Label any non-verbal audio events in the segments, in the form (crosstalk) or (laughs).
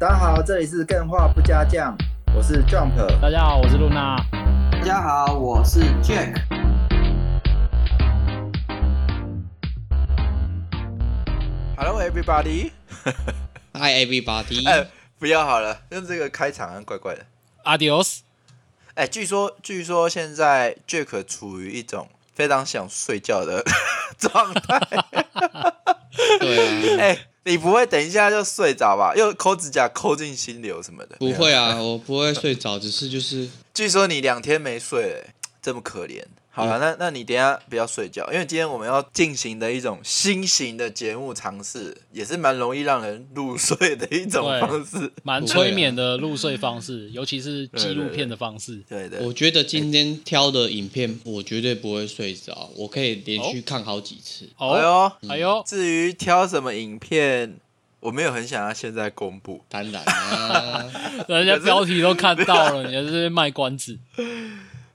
大家好，这里是更画不加酱，我是 Jump。大家好，我是露娜。大家好，我是 Jack。Hello everybody。(laughs) Hi everybody。哎，不要好了，用这个开场怪怪的。Adios。哎，据说据说现在 Jack 处于一种非常想睡觉的 (laughs) 状态。(laughs) 对啊。哎。你不会等一下就睡着吧？又抠指甲抠进心流什么的？不会啊，我不会睡着，只是就是。(laughs) 据说你两天没睡了，这么可怜。好了，那那你等一下不要睡觉，因为今天我们要进行的一种新型的节目尝试，也是蛮容易让人入睡的一种方式，蛮催眠的入睡方式，尤其是纪录片的方式。对对，对，我觉得今天挑的影片，我绝对不会睡着，我可以连续看好几次。哦、哎呦，哎呦，至于挑什么影片，我没有很想要现在公布。当然啊，(laughs) 人家标题都看到了，你还是卖关子。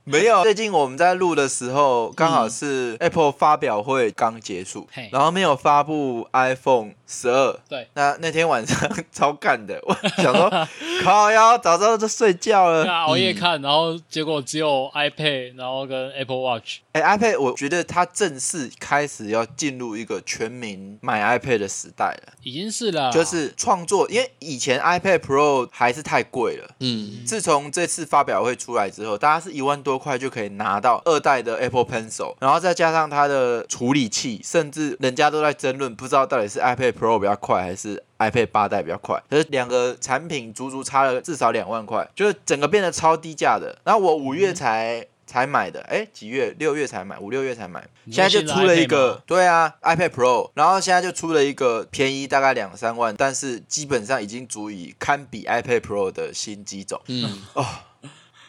没有，最近我们在录的时候，刚好是 Apple 发表会刚结束，嗯、然后没有发布 iPhone 十二。对，那那天晚上超干的，我想说 (laughs) 靠呀，早知道就睡觉了。熬夜看，然后结果只有 iPad，然后跟 Apple Watch。哎，iPad，我觉得它正式开始要进入一个全民买 iPad 的时代了。已经是了，就是创作，因为以前 iPad Pro 还是太贵了。嗯，自从这次发表会出来之后，大家是一万多块就可以拿到二代的 Apple Pencil，然后再加上它的处理器，甚至人家都在争论，不知道到底是 iPad Pro 比较快还是 iPad 八代比较快。可是两个产品足足差了至少两万块，就是整个变得超低价的。然后我五月才。嗯才买的，哎，几月？六月才买，五六月才买。现在就出了一个，对啊，iPad Pro，然后现在就出了一个便宜大概两三万，但是基本上已经足以堪比 iPad Pro 的新机种。嗯，哦，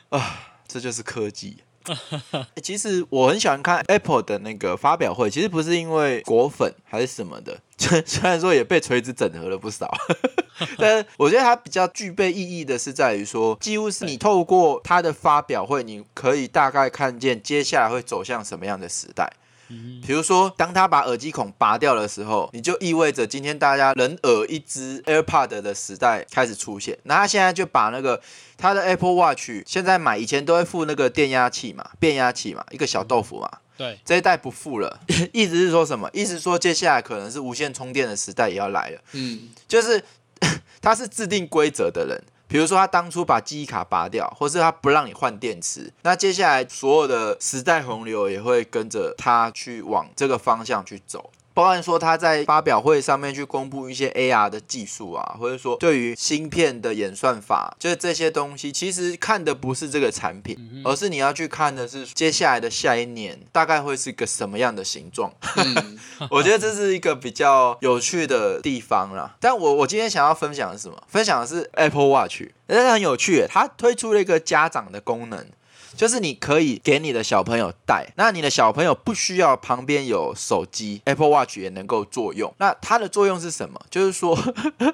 啊，这就是科技。(laughs) 其实我很喜欢看 Apple 的那个发表会，其实不是因为果粉还是什么的，虽然 (laughs) 说也被锤子整合了不少，(laughs) 但是我觉得它比较具备意义的是在于说，几乎是你透过它的发表会，你可以大概看见接下来会走向什么样的时代。比如说，当他把耳机孔拔掉的时候，你就意味着今天大家人耳一只 AirPod 的时代开始出现。那他现在就把那个他的 Apple Watch 现在买，以前都会附那个电压器嘛，变压器嘛，一个小豆腐嘛。对，这一代不付了。(laughs) 意思是说什么？意思说接下来可能是无线充电的时代也要来了。嗯，就是 (laughs) 他是制定规则的人。比如说，他当初把记忆卡拔掉，或是他不让你换电池，那接下来所有的时代洪流也会跟着他去往这个方向去走。包含说他在发表会上面去公布一些 AR 的技术啊，或者说对于芯片的演算法，就是这些东西，其实看的不是这个产品，而是你要去看的是接下来的下一年大概会是一个什么样的形状。嗯、(laughs) 我觉得这是一个比较有趣的地方啦。但我我今天想要分享的是什么？分享的是 Apple Watch，真的很有趣，它推出了一个家长的功能。就是你可以给你的小朋友戴，那你的小朋友不需要旁边有手机，Apple Watch 也能够作用。那它的作用是什么？(laughs) 就是说，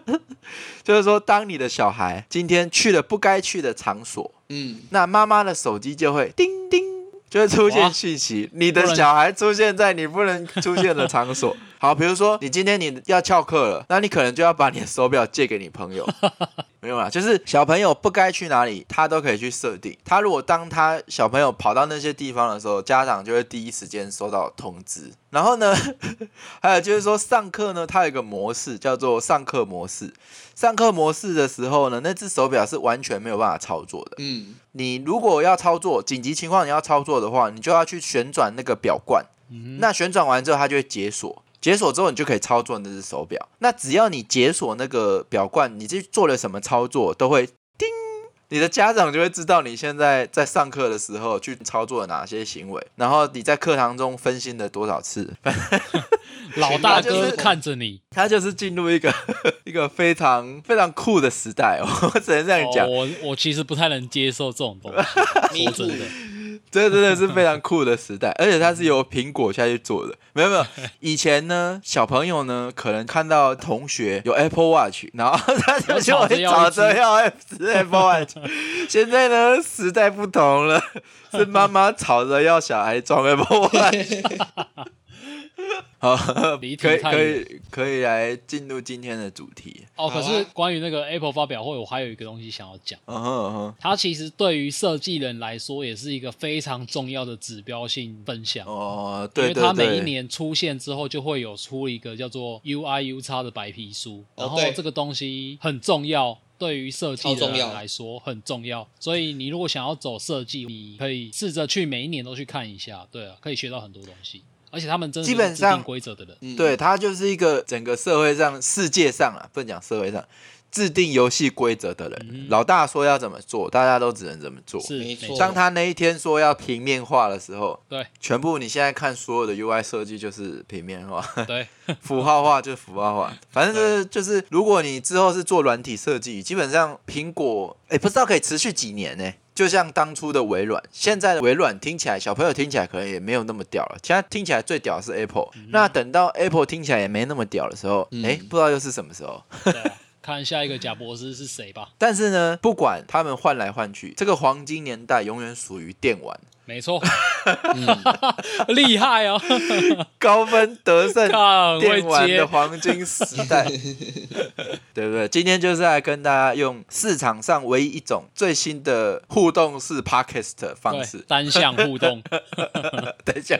(laughs) 就是说，当你的小孩今天去了不该去的场所，嗯，那妈妈的手机就会叮叮，就会出现讯息，你的小孩出现在你不能出现的场所。好，比如说你今天你要翘课了，那你可能就要把你的手表借给你朋友。(laughs) 没有啦，就是小朋友不该去哪里，他都可以去设定。他如果当他小朋友跑到那些地方的时候，家长就会第一时间收到通知。然后呢，(laughs) 还有就是说上课呢，它有一个模式叫做上课模式。上课模式的时候呢，那只手表是完全没有办法操作的。嗯，你如果要操作紧急情况，你要操作的话，你就要去旋转那个表冠。嗯，那旋转完之后，它就会解锁。解锁之后，你就可以操作那只手表。那只要你解锁那个表冠，你去做了什么操作，都会叮，你的家长就会知道你现在在上课的时候去操作了哪些行为，然后你在课堂中分心了多少次。(laughs) 老大 (laughs) 哥看着你，他就是进入一个 (laughs) 一个非常非常酷的时代哦，我只能这样讲。哦、我我其实不太能接受这种东西，说真的。这真的是非常酷的时代，而且它是由苹果下去做的。没有没有，(laughs) 以前呢，小朋友呢可能看到同学有 Apple Watch，然后他就就会吵着要 Apple Watch。现在呢，时代不同了，是妈妈吵着要小孩装 Apple Watch。(laughs) 好，可以可以可以来进入今天的主题。哦，可是关于那个 Apple 发表会，我还有一个东西想要讲。嗯哼嗯哼，它其实对于设计人来说，也是一个非常重要的指标性分享。哦，对对对，因为它每一年出现之后，就会有出一个叫做 UI UX 的白皮书，然后这个东西很重要。对于设计的人来说很重要，所以你如果想要走设计，你可以试着去每一年都去看一下，对啊，可以学到很多东西。而且他们真的基本上规则的人，嗯，对，他就是一个整个社会上、世界上啊，不能讲社会上。制定游戏规则的人，嗯，老大说要怎么做，大家都只能怎么做。是没错。当他那一天说要平面化的时候，对，全部你现在看所有的 UI 设计就是平面化，对，(laughs) 符号化就是符号化。反正就是就是，如果你之后是做软体设计，基本上苹果哎，不知道可以持续几年呢？就像当初的微软，现在的微软听起来，小朋友听起来可能也没有那么屌了。现在听起来最屌的是 Apple，嗯，那等到 Apple 听起来也没那么屌的时候，哎，嗯，不知道又是什么时候。(laughs) 看下一个贾博士是谁吧。但是呢，不管他们换来换去，这个黄金年代永远属于电玩。没错，嗯、厉害哦，(laughs) 高分得胜，(laughs) 电玩的黄金时代，(laughs) 对不对？今天就是来跟大家用市场上唯一一种最新的互动式 Podcast 方式，单向互动，单向。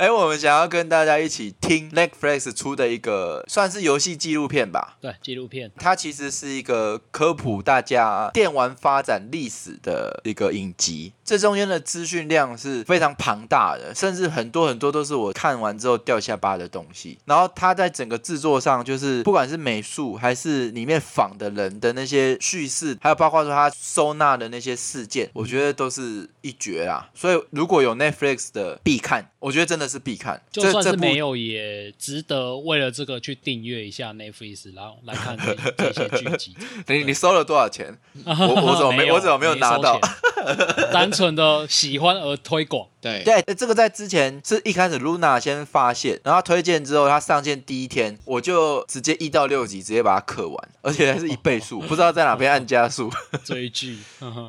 哎，我们想要跟大家一起听 Netflix 出的一个算是游戏纪录片吧？对，纪录片。它其实是一个科普大家电玩发展历史的一个影集，这中间的资讯。量是非常庞大的，甚至很多很多都是我看完之后掉下巴的东西。然后它在整个制作上，就是不管是美术还是里面仿的人的那些叙事，还有包括说它收纳的那些事件，我觉得都是一绝啊。所以如果有 Netflix 的必看，我觉得真的是必看。就算是没有，也值得为了这个去订阅一下 Netflix，然后来看这 (laughs) 这些剧集。(laughs) 你你收了多少钱？我我怎么没，(laughs) 没我怎么没有拿到？单纯的喜欢。而推广，对对，这个在之前是一开始 Luna 先发现，然后推荐之后，他上线第一天，我就直接一到六集直接把它刻完，而且还是一倍速，不知道在哪边按加速。(laughs) 追剧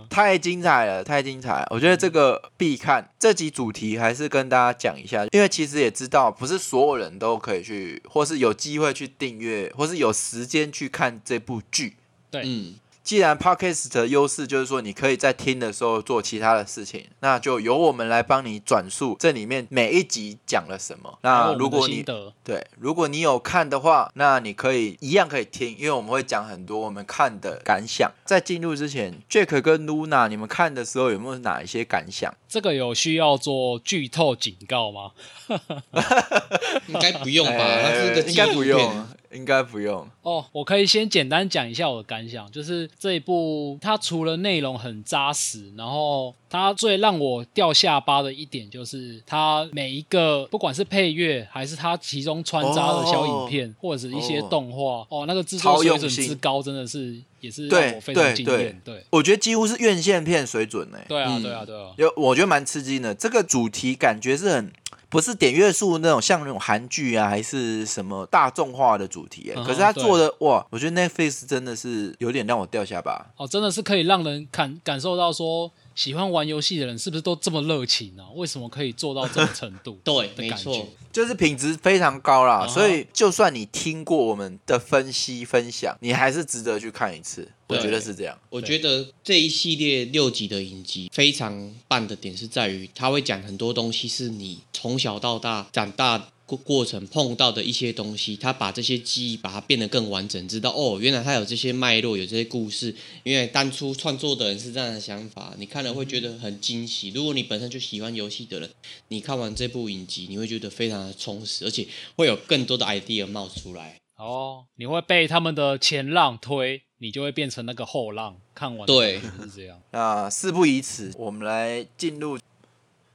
太精彩了，太精彩了！我觉得这个必看。这集主题还是跟大家讲一下，因为其实也知道，不是所有人都可以去，或是有机会去订阅，或是有时间去看这部剧。对，嗯。既然 Podcast 的优势就是说，你可以在听的时候做其他的事情，那就由我们来帮你转述这里面每一集讲了什么。那如果你对，如果你有看的话，那你可以一样可以听，因为我们会讲很多我们看的感想。在进入之前，Jack 跟 Luna，你们看的时候有没有哪一些感想？这个有需要做剧透警告吗？(laughs) 应该不用吧？欸、(laughs) 这个应该不用。应该不用哦，我可以先简单讲一下我的感想，就是这一部它除了内容很扎实，然后它最让我掉下巴的一点就是它每一个不管是配乐还是它其中穿插的小影片、哦、或者是一些动画哦，哦，那个制作水准之高，真的是也是让我非常惊艳。对，对我觉得几乎是院线片水准呢。对啊，对啊，对啊，有我觉得蛮吃惊的，这个主题感觉是很。不是点阅数那种像那种韩剧啊，还是什么大众化的主题、欸嗯、可是他做的哇，我觉得 Netflix 真的是有点让我掉下巴。哦，真的是可以让人感感受到说，喜欢玩游戏的人是不是都这么热情呢、啊？为什么可以做到这种程度？(laughs) 对，没错，就是品质非常高啦、嗯。所以就算你听过我们的分析分享，你还是值得去看一次。我觉得是这样。我觉得这一系列六集的影集非常棒的点是在于，他会讲很多东西是你从小到大长大过过程碰到的一些东西，他把这些记忆把它变得更完整，知道哦，原来他有这些脉络，有这些故事。因为当初创作的人是这样的想法，你看了会觉得很惊喜。如果你本身就喜欢游戏的人，你看完这部影集，你会觉得非常的充实，而且会有更多的 idea 冒出来。哦，你会被他们的前浪推。你就会变成那个后浪，看完对是这样。(laughs) 那，事不宜迟，我们来进入。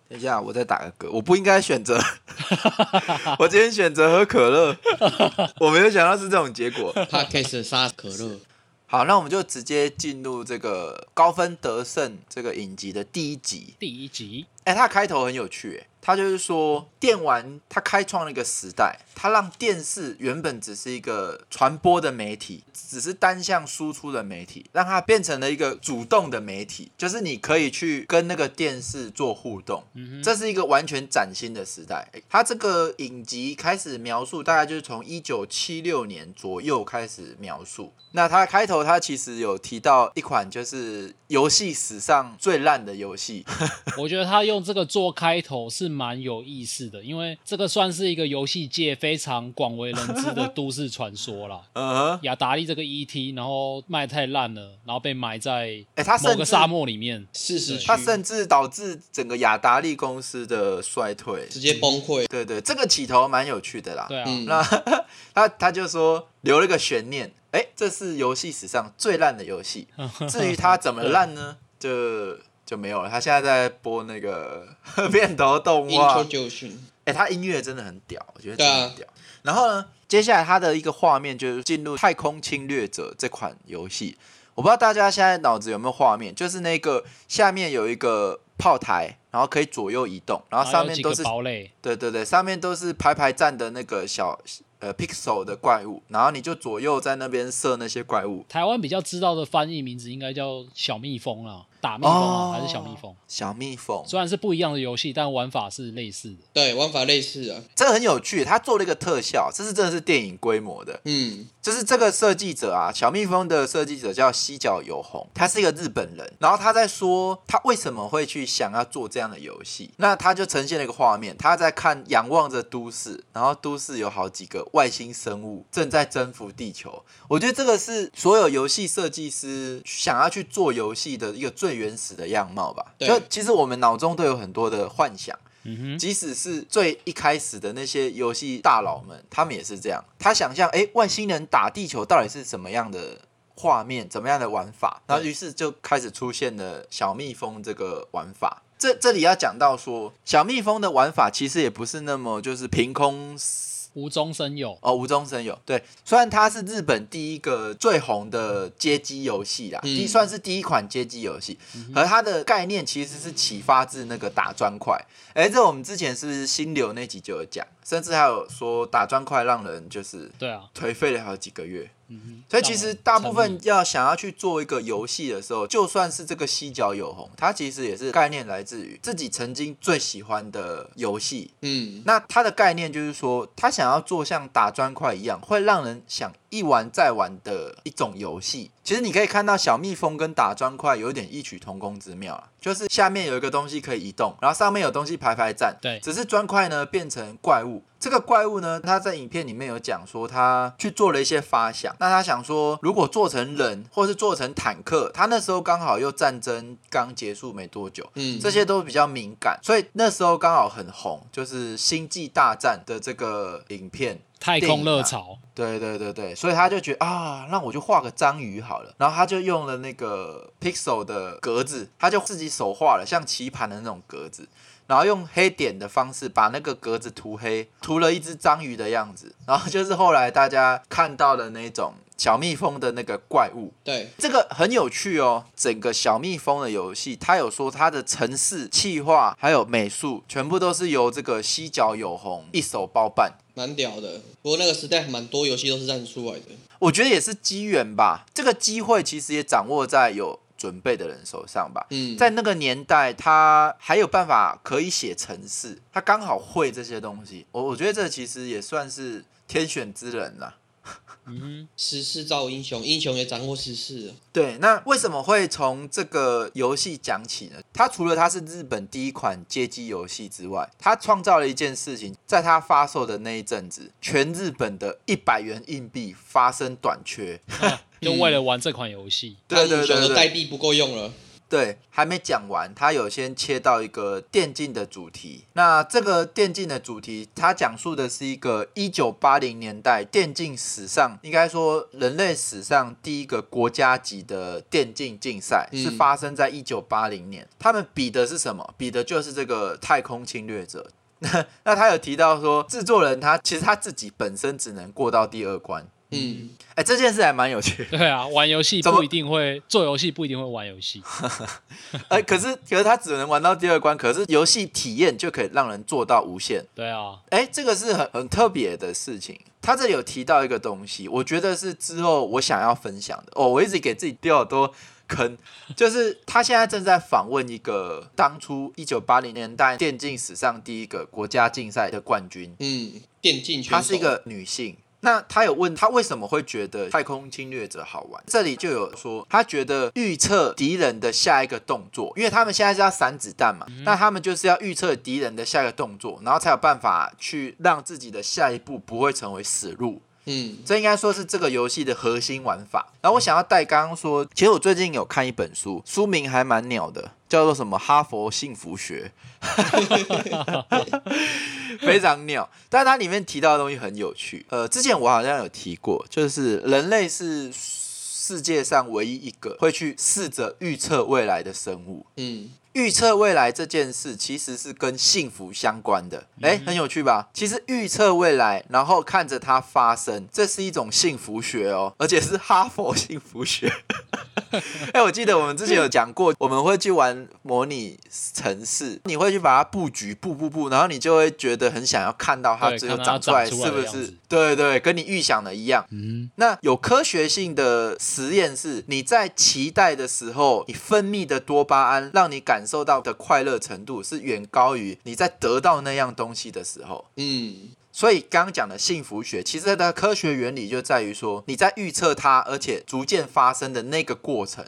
等一下，我再打个嗝。我不应该选择，(laughs) 我今天选择喝可乐。(laughs) 我没有想到是这种结果。他开始杀可乐。好，那我们就直接进入这个高分得胜这个影集的第一集。第一集，哎、欸，它开头很有趣，他就是说，电玩它开创了一个时代，它让电视原本只是一个传播的媒体，只是单向输出的媒体，让它变成了一个主动的媒体，就是你可以去跟那个电视做互动。嗯，这是一个完全崭新的时代。它这个影集开始描述，大概就是从一九七六年左右开始描述。那它开头，它其实有提到一款就是游戏史上最烂的游戏。(laughs) 我觉得他用这个做开头是蛮有意思的，因为这个算是一个游戏界非常广为人知的 (laughs) 都市传说啦。嗯，雅达利这个 ET，然后卖太烂了，然后被埋在哎，他某个沙漠里面，事实它甚至导致整个雅达利公司的衰退，直接崩溃。对对，这个起头蛮有趣的啦。对啊，嗯、那 (laughs) 他他就说留了个悬念。哎，这是游戏史上最烂的游戏。(laughs) 至于它怎么烂呢？就就没有了。他现在在播那个 (laughs) 片头动画。哎，他音乐真的很屌，我觉得真的很屌。然后呢，接下来他的一个画面就是进入《太空侵略者》这款游戏。我不知道大家现在脑子有没有画面，就是那个下面有一个炮台，然后可以左右移动，然后上面都是堡垒。对对对，上面都是排排站的那个小。呃，Pixel 的怪物，然后你就左右在那边射那些怪物。台湾比较知道的翻译名字应该叫小蜜蜂啦。打蜜蜂啊，还是小蜜蜂？小蜜蜂虽然是不一样的游戏，但玩法是类似的。对，玩法类似啊。这个很有趣，他做了一个特效，这是真的是电影规模的。嗯，就是这个设计者啊，小蜜蜂的设计者叫西角有鸿，他是一个日本人。然后他在说他为什么会去想要做这样的游戏，那他就呈现了一个画面，他在看仰望着都市，然后都市有好几个外星生物正在征服地球。我觉得这个是所有游戏设计师想要去做游戏的一个最。原始的样貌吧，就其实我们脑中都有很多的幻想，即使是最一开始的那些游戏大佬们，他们也是这样。他想象，哎，外星人打地球到底是什么样的画面，怎么样的玩法？然后于是就开始出现了小蜜蜂这个玩法。这这里要讲到说，小蜜蜂的玩法其实也不是那么就是凭空。无中生有哦，无中生有。对，虽然它是日本第一个最红的街机游戏啦，第、嗯、算是第一款街机游戏，嗯、而它的概念其实是启发自那个打砖块。哎，这我们之前是不是心流那集就有讲，甚至还有说打砖块让人就是对啊颓废了好几个月。嗯，所以其实大部分要想要去做一个游戏的时候，就算是这个西角有红，它其实也是概念来自于自己曾经最喜欢的游戏。嗯，那它的概念就是说，他想要做像打砖块一样，会让人想一玩再玩的一种游戏。其实你可以看到小蜜蜂跟打砖块有点异曲同工之妙啊，就是下面有一个东西可以移动，然后上面有东西排排站。对，只是砖块呢变成怪物。这个怪物呢，他在影片里面有讲说，他去做了一些发想。那他想说，如果做成人，或是做成坦克，他那时候刚好又战争刚结束没多久，嗯，这些都比较敏感，所以那时候刚好很红，就是《星际大战》的这个影片。太空热潮，对对对对，所以他就觉得啊，那我就画个章鱼好了。然后他就用了那个 Pixel 的格子，他就自己手画了像棋盘的那种格子，然后用黑点的方式把那个格子涂黑，涂了一只章鱼的样子。然后就是后来大家看到的那种小蜜蜂的那个怪物。对，这个很有趣哦。整个小蜜蜂的游戏，他有说他的城市、气化还有美术，全部都是由这个西角有红一手包办。蛮屌的，不过那个时代蛮多游戏都是这样出来的。我觉得也是机缘吧，这个机会其实也掌握在有准备的人手上吧。嗯，在那个年代，他还有办法可以写程式，他刚好会这些东西。我我觉得这其实也算是天选之人啦。(laughs) 嗯，时势造英雄，英雄也掌握时势。对，那为什么会从这个游戏讲起呢？它除了它是日本第一款街机游戏之外，它创造了一件事情，在它发售的那一阵子，全日本的一百元硬币发生短缺，啊、就为了玩这款游戏。对对对，对，英雄的代币不够用了。对，还没讲完，他有先切到一个电竞的主题。那这个电竞的主题，它讲述的是一个一九八零年代电竞史上，应该说人类史上第一个国家级的电竞竞赛，是发生在一九八零年。他们比的是什么？比的就是这个太空侵略者。(laughs) 那他有提到说，制作人他其实他自己本身只能过到第二关。嗯，哎、欸，这件事还蛮有趣的。(laughs) 对啊，玩游戏不一定会做游戏，不一定会玩游戏。(laughs) 哎、欸，可是可是他只能玩到第二关，可是游戏体验就可以让人做到无限。对啊，哎、欸，这个是很很特别的事情。他这里有提到一个东西，我觉得是之后我想要分享的。哦，我一直给自己掉好多坑，就是他现在正在访问一个当初一九八零年代电竞史上第一个国家竞赛的冠军。嗯，电竞选手，她是一个女性。那他有问他为什么会觉得太空侵略者好玩？这里就有说他觉得预测敌人的下一个动作，因为他们现在是要散子弹嘛，嗯、那他们就是要预测敌人的下一个动作，然后才有办法去让自己的下一步不会成为死路。嗯，这应该说是这个游戏的核心玩法。然后我想要带刚刚说，其实我最近有看一本书，书名还蛮鸟的，叫做什么《哈佛幸福学》，(laughs) 非常鸟。但是它里面提到的东西很有趣。呃，之前我好像有提过，就是人类是世界上唯一一个会去试着预测未来的生物。嗯。预测未来这件事其实是跟幸福相关的，哎，很有趣吧？其实预测未来，然后看着它发生，这是一种幸福学哦，而且是哈佛幸福学。(laughs) 哎，我记得我们之前有讲过，我们会去玩模拟城市，你会去把它布局，布布布，然后你就会觉得很想要看到它最后长出来是不是？对对，跟你预想的一样。嗯，那有科学性的实验是，你在期待的时候，你分泌的多巴胺让你感受到的快乐程度是远高于你在得到那样东西的时候。嗯。所以刚刚讲的幸福学，其实它的科学原理就在于说，你在预测它，而且逐渐发生的那个过程，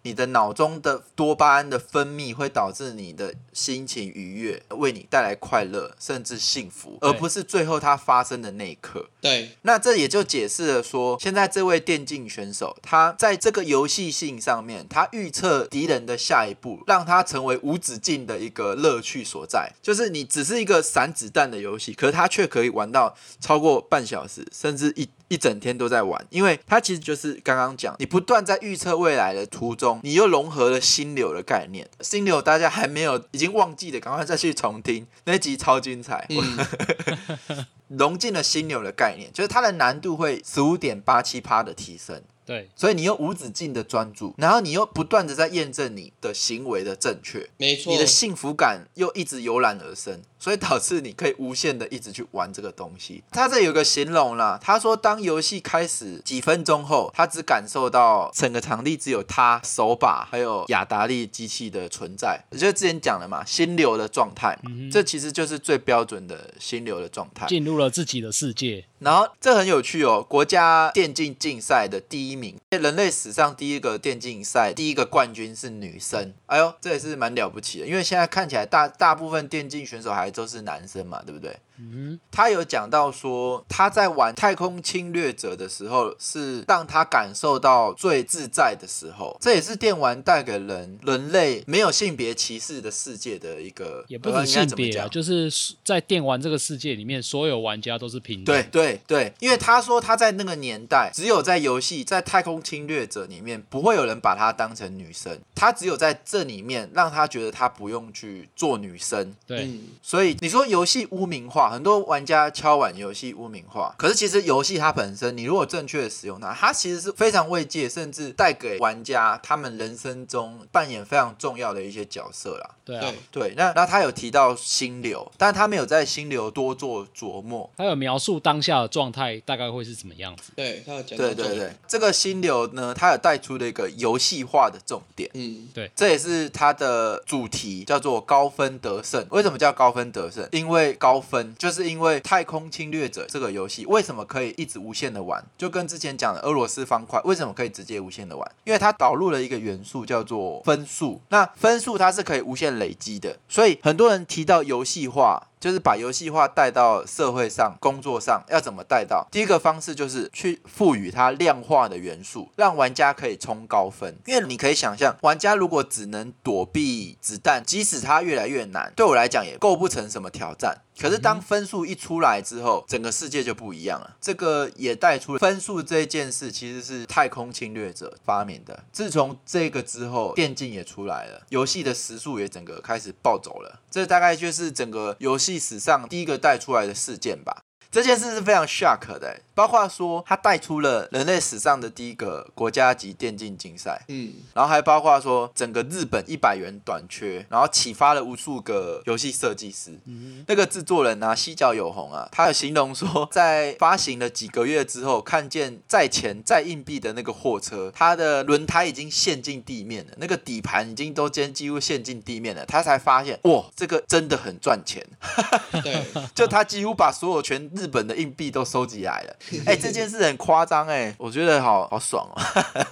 你的脑中的多巴胺的分泌会导致你的心情愉悦，为你带来快乐，甚至幸福，而不是最后它发生的那一刻。对，那这也就解释了说，现在这位电竞选手，他在这个游戏性上面，他预测敌人的下一步，让他成为无止境的一个乐趣所在。就是你只是一个散子弹的游戏，可是他却可以。玩到超过半小时，甚至一一整天都在玩，因为它其实就是刚刚讲，你不断在预测未来的途中，你又融合了心流的概念。心流大家还没有已经忘记的，赶快再去重听那集超精彩。嗯、(laughs) 融进了心流的概念，就是它的难度会十五点八七趴的提升。对，所以你又无止境的专注，然后你又不断的在验证你的行为的正确，没错，你的幸福感又一直油然而生，所以导致你可以无限的一直去玩这个东西。他这有个形容啦，他说当游戏开始几分钟后，他只感受到整个场地只有他手把还有雅达利机器的存在，就之前讲了嘛，心流的状态嘛，嗯、这其实就是最标准的心流的状态，进入了自己的世界。然后这很有趣哦，国家电竞竞赛的第一名，人类史上第一个电竞赛第一个冠军是女生。哎呦，这也是蛮了不起的，因为现在看起来大大部分电竞选手还都是男生嘛，对不对？嗯，他有讲到说，他在玩《太空侵略者》的时候，是让他感受到最自在的时候。这也是电玩带给人人类没有性别歧视的世界的一个，也不是性别啊，就是在电玩这个世界里面，所有玩家都是平等。对对对，因为他说他在那个年代，只有在游戏在《太空侵略者》里面，不会有人把他当成女生。他只有在这里面，让他觉得他不用去做女生。对，嗯，所以你说游戏污名化。很多玩家敲碗游戏污名化，可是其实游戏它本身，你如果正确的使用它，它其实是非常慰藉，甚至带给玩家他们人生中扮演非常重要的一些角色啦。对啊，对，那那他有提到心流，但他没有在心流多做琢磨。他有描述当下的状态大概会是什么样子？对，他有讲。对对对，这个心流呢，他有带出了一个游戏化的重点。嗯，对，这也是他的主题，叫做高分得胜。为什么叫高分得胜？因为高分。就是因为《太空侵略者》这个游戏为什么可以一直无限的玩？就跟之前讲的俄罗斯方块为什么可以直接无限的玩？因为它导入了一个元素叫做分数。那分数它是可以无限累积的，所以很多人提到游戏化。就是把游戏化带到社会上、工作上，要怎么带到？第一个方式就是去赋予它量化的元素，让玩家可以冲高分。因为你可以想象，玩家如果只能躲避子弹，即使它越来越难，对我来讲也构不成什么挑战。可是当分数一出来之后，整个世界就不一样了。这个也带出了分数这件事，其实是太空侵略者发明的。自从这个之后，电竞也出来了，游戏的时速也整个开始暴走了。这大概就是整个游戏。史上第一个带出来的事件吧。这件事是非常 shock 的，包括说他带出了人类史上的第一个国家级电竞竞赛，嗯，然后还包括说整个日本一百元短缺，然后启发了无数个游戏设计师。嗯，那个制作人啊，西角有红啊，他有形容说，在发行了几个月之后，看见载钱载硬币的那个货车，它的轮胎已经陷进地面了，那个底盘已经都几几乎陷进地面了，他才发现，哇，这个真的很赚钱。对，(laughs) 就他几乎把所有全日本的硬币都收集来了。(laughs) 哎、欸，这件事很夸张哎，我觉得好好爽哦。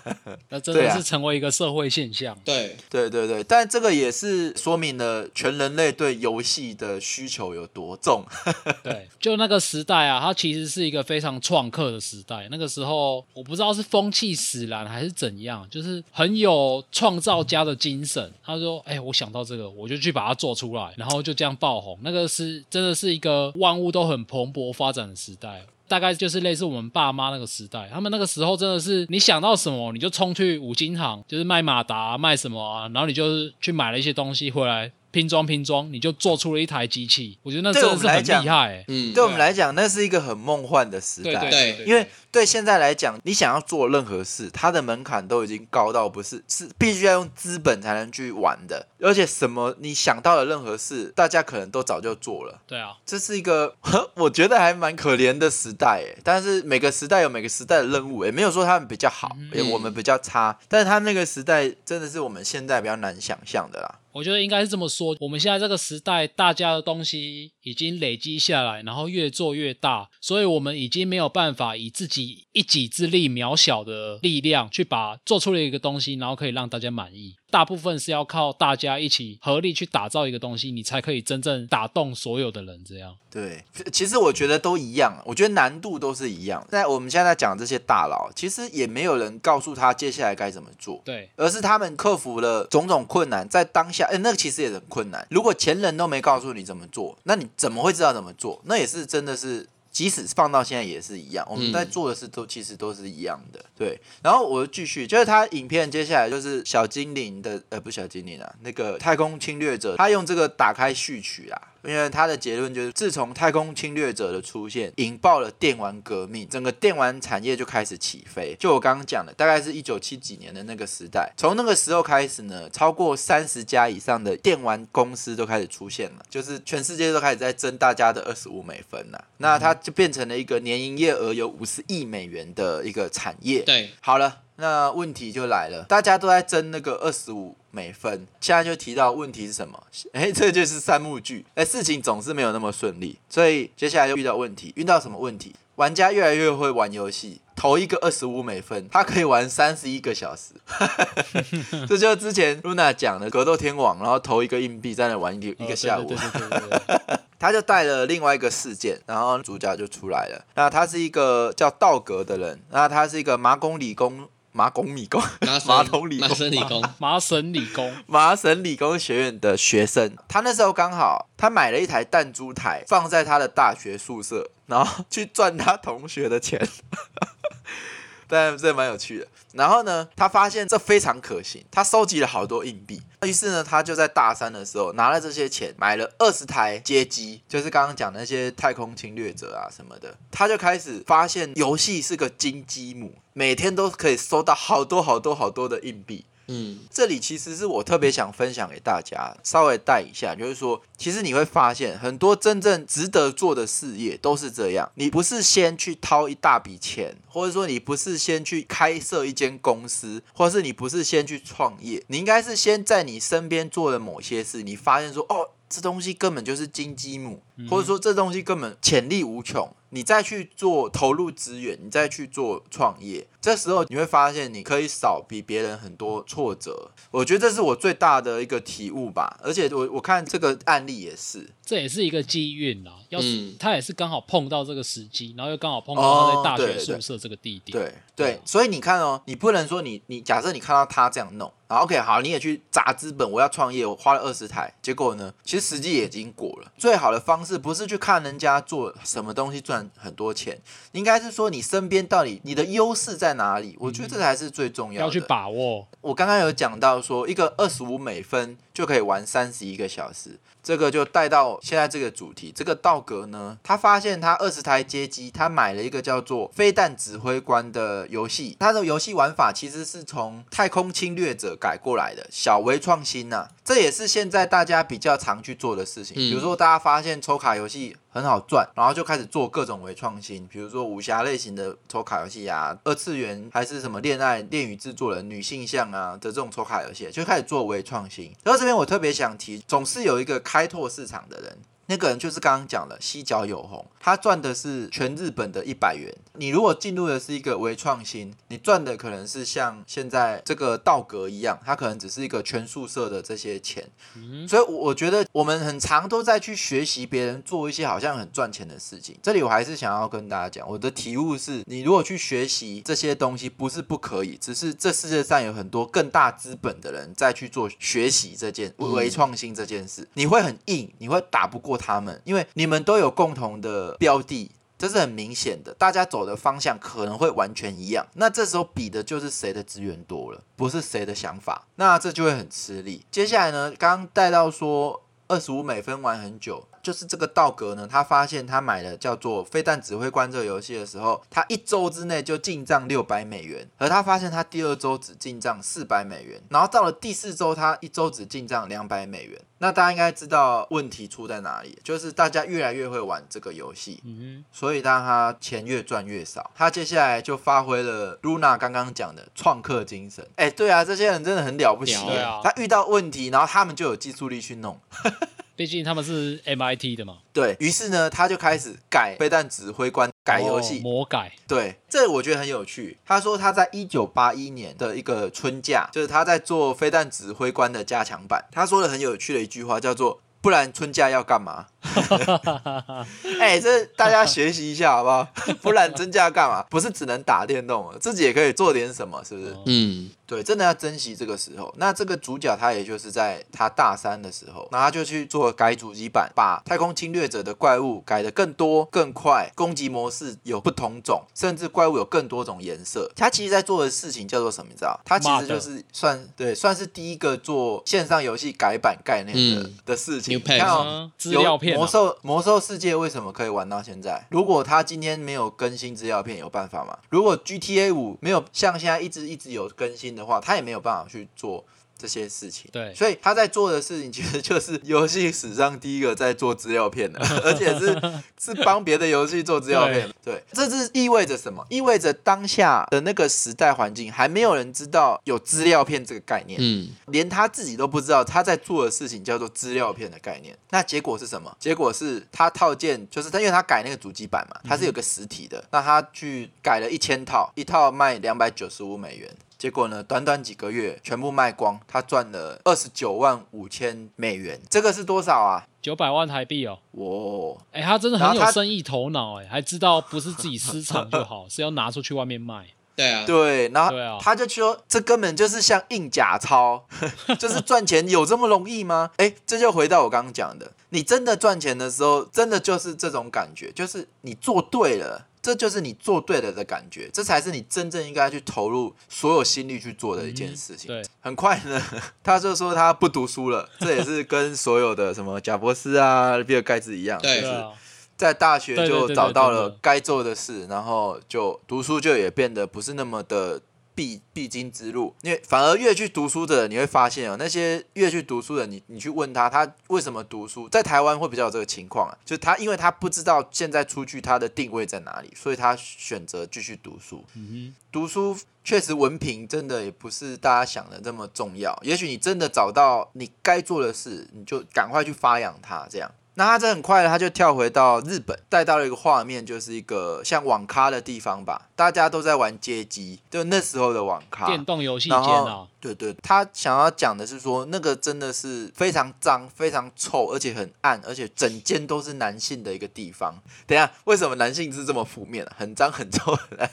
(laughs) 那真的是成为一个社会现象。对，对对对，但这个也是说明了全人类对游戏的需求有多重。(laughs) 对，就那个时代啊，它其实是一个非常创客的时代。那个时候，我不知道是风气使然还是怎样，就是很有创造家的精神。他说：“哎、欸，我想到这个，我就去把它做出来，然后就这样爆红。”那个是真的是一个万物都很蓬勃发展的时代。大概就是类似我们爸妈那个时代，他们那个时候真的是你想到什么你就冲去五金行，就是卖马达，卖什么啊，然后你就是去买了一些东西回来。拼装拼装，你就做出了一台机器，我觉得那真的是很厉害、欸。嗯，对我们来讲，那是一个很梦幻的时代。对，对，对，对，因为对现在来讲，你想要做任何事，它的门槛都已经高到不是是必须要用资本才能去玩的。而且什么你想到的任何事，大家可能都早就做了。对啊，这是一个 (laughs) 我觉得还蛮可怜的时代诶。但是每个时代有每个时代的任务，也没有说他们比较好，也、嗯、我们比较差。但是他那个时代真的是我们现在比较难想象的啦。我觉得应该是这么说，我们现在这个时代，大家的东西已经累积下来，然后越做越大，所以我们已经没有办法以自己一己之力渺小的力量去把做出了一个东西，然后可以让大家满意。大部分是要靠大家一起合力去打造一个东西，你才可以真正打动所有的人。这样对，其实我觉得都一样，我觉得难度都是一样。在我们现在在讲这些大佬，其实也没有人告诉他接下来该怎么做，对，而是他们克服了种种困难，在当下，哎，那个其实也很困难。如果前人都没告诉你怎么做，那你怎么会知道怎么做？那也是真的是。即使放到现在也是一样，我们在做的事都其实都是一样的，对。然后我就继续，就是他影片接下来就是小精灵的，呃，不是小精灵啊，那个太空侵略者，他用这个打开序曲啊。因为他的结论就是，自从太空侵略者的出现，引爆了电玩革命，整个电玩产业就开始起飞。就我刚刚讲的，大概是一九七几年的那个时代，从那个时候开始呢，超过三十家以上的电玩公司都开始出现了，就是全世界都开始在争大家的二十五美分了。那它就变成了一个年营业额有五十亿美元的一个产业。对，好了。那问题就来了，大家都在争那个二十五美分，现在就提到问题是什么？哎，这就是三幕剧，哎，事情总是没有那么顺利，所以接下来就遇到问题，遇到什么问题？玩家越来越会玩游戏，投一个二十五美分，他可以玩三十一个小时，(laughs) 这就是之前露娜讲的格斗天王，然后投一个硬币在那玩一个一个下午，他就带了另外一个事件，然后主角就出来了，那他是一个叫道格的人，那他是一个麻工理工。麻工理工，麻桶理工，麻省理工，(laughs) 麻省理工，麻省理工学院的学生，他那时候刚好，他买了一台弹珠台，放在他的大学宿舍，然后去赚他同学的钱。但这蛮有趣的。然后呢，他发现这非常可行，他收集了好多硬币。于是呢，他就在大三的时候拿了这些钱，买了二十台街机，就是刚刚讲的那些太空侵略者啊什么的。他就开始发现游戏是个金鸡母，每天都可以收到好多好多好多的硬币。嗯，这里其实是我特别想分享给大家，稍微带一下，就是说，其实你会发现很多真正值得做的事业都是这样，你不是先去掏一大笔钱，或者说你不是先去开设一间公司，或者是你不是先去创业，你应该是先在你身边做的某些事，你发现说，哦，这东西根本就是金鸡母，或者说这东西根本潜力无穷。你再去做投入资源，你再去做创业，这时候你会发现你可以少比别人很多挫折。我觉得这是我最大的一个体悟吧。而且我我看这个案例也是，这也是一个机运啊。要是他也是刚好碰到这个时机，然后又刚好碰到他在大学宿舍这个地点。对对，对，对，所以你看哦，你不能说你你假设你看到他这样弄，然后 OK 好，你也去砸资本，我要创业，我花了二十台，结果呢，其实时机也已经过了。最好的方式不是去看人家做什么东西赚。很多钱，应该是说你身边到底你的优势在哪里？我觉得这才是最重要的。要去把握。我刚刚有讲到说，一个二十五美分就可以玩三十一个小时，这个就带到现在这个主题。这个道格呢，他发现他二十台街机，他买了一个叫做《飞弹指挥官》的游戏。他的游戏玩法其实是从《太空侵略者》改过来的，小微创新呐、啊。这也是现在大家比较常去做的事情。比如说，大家发现抽卡游戏很好赚，然后就开始做各种微创新，比如说武侠类型的抽卡游戏啊，二次元还是什么恋爱恋与制作人女性向啊的这种抽卡游戏，就开始做微创新。然后这边我特别想提，总是有一个开拓市场的人。那个人就是刚刚讲了西角有红，他赚的是全日本的一百元。你如果进入的是一个微创新，你赚的可能是像现在这个道格一样，他可能只是一个全宿舍的这些钱。所以我觉得我们很常都在去学习别人做一些好像很赚钱的事情。这里我还是想要跟大家讲，我的体悟是，你如果去学习这些东西，不是不可以，只是这世界上有很多更大资本的人在去做学习这件微创新这件事，你会很硬，你会打不过他们，因为你们都有共同的标的，这是很明显的。大家走的方向可能会完全一样，那这时候比的就是谁的资源多了，不是谁的想法，那这就会很吃力。接下来呢，刚刚带到说二十五美分玩很久。就是这个道格呢，他发现他买了叫做《飞弹指挥官》这个游戏的时候，他一周之内就进账六百美元，而他发现他第二周只进账四百美元，然后到了第四周，他一周只进账两百美元。那大家应该知道问题出在哪里，就是大家越来越会玩这个游戏，所以当他钱越赚越少。他接下来就发挥了 Luna 刚刚讲的创客精神。哎，对啊，这些人真的很了不起。啊他遇到问题，然后他们就有技术力去弄。(laughs) 毕竟他们是 MIT 的嘛，对，于是呢，他就开始改飞弹指挥官，改游戏，魔改。对，这我觉得很有趣。他说他在一九八一年的一个春假，就是他在做飞弹指挥官的加强版。他说了很有趣的一句话叫做。不然春假要干嘛？(laughs) 哎、欸，这大家学习一下好不好？(laughs) 不然增加干嘛？不是只能打电动了，自己也可以做点什么，是不是？嗯，对，真的要珍惜这个时候。那这个主角他也就是在他大三的时候，那他就去做改主机版，把太空侵略者的怪物改得更多、更快，攻击模式有不同种，甚至怪物有更多种颜色。他其实在做的事情叫做什么？你知道？他其实就是算对，算是第一个做线上游戏改版概念的、嗯、的事情。你看哦，资料片魔兽魔兽世界为什么可以玩到现在？如果他今天没有更新资料片，有办法吗？如果 GTA 五没有像现在一直一直有更新的话，他也没有办法去做。这些事情，对，所以他在做的事情其实 (laughs) 就是游戏史上第一个在做资料片的，(laughs) 而且是是帮别的游戏做资料片。对，对，这是意味着什么？意味着当下的那个时代环境还没有人知道有资料片这个概念，嗯，连他自己都不知道他在做的事情叫做资料片的概念。那结果是什么？结果是他套件，就是他因为他改那个主机版嘛，他是有个实体的，那他去改了一千套，一套卖两百九十五美元。结果呢，短短几个月全部卖光，他赚了二十九万五千美元，这个是多少啊？九百万台币哦。哇，哎，他真的很有生意头脑，哎，还知道不是自己私藏就好，(laughs) 是要拿出去外面卖。对啊，对，然后他就说，这根本就是像印假钞，(laughs) 就是赚钱有这么容易吗？哎，这就回到我刚刚讲的，你真的赚钱的时候，真的就是这种感觉，就是你做对了。这就是你做对了的感觉，这才是你真正应该去投入所有心力去做的一件事情。对，很快呢，(laughs) 他就说他不读书了，这也是跟所有的什么贾博斯啊、比尔盖茨一样，就是在大学就找到了该做的事，然后就读书就也变得不是那么的。必必经之路，因为反而越去读书的人，你会发现哦，那些越去读书的人，你你去问他，他为什么读书，在台湾会比较有这个情况啊，就是他因为他不知道现在出去他的定位在哪里，所以他选择继续读书。嗯哼，读书确实文凭真的也不是大家想的这么重要，也许你真的找到你该做的事，你就赶快去发扬它，这样。那他这很快的，他就跳回到日本，带到了一个画面，就是一个像网咖的地方吧，大家都在玩街机，就那时候的网咖，电动游戏间啊。对对，他想要讲的是说，那个真的是非常脏、非常臭，而且很暗，而且整间都是男性的一个地方。等一下，为什么男性是这么负面？很脏、很臭，(laughs) 很暗。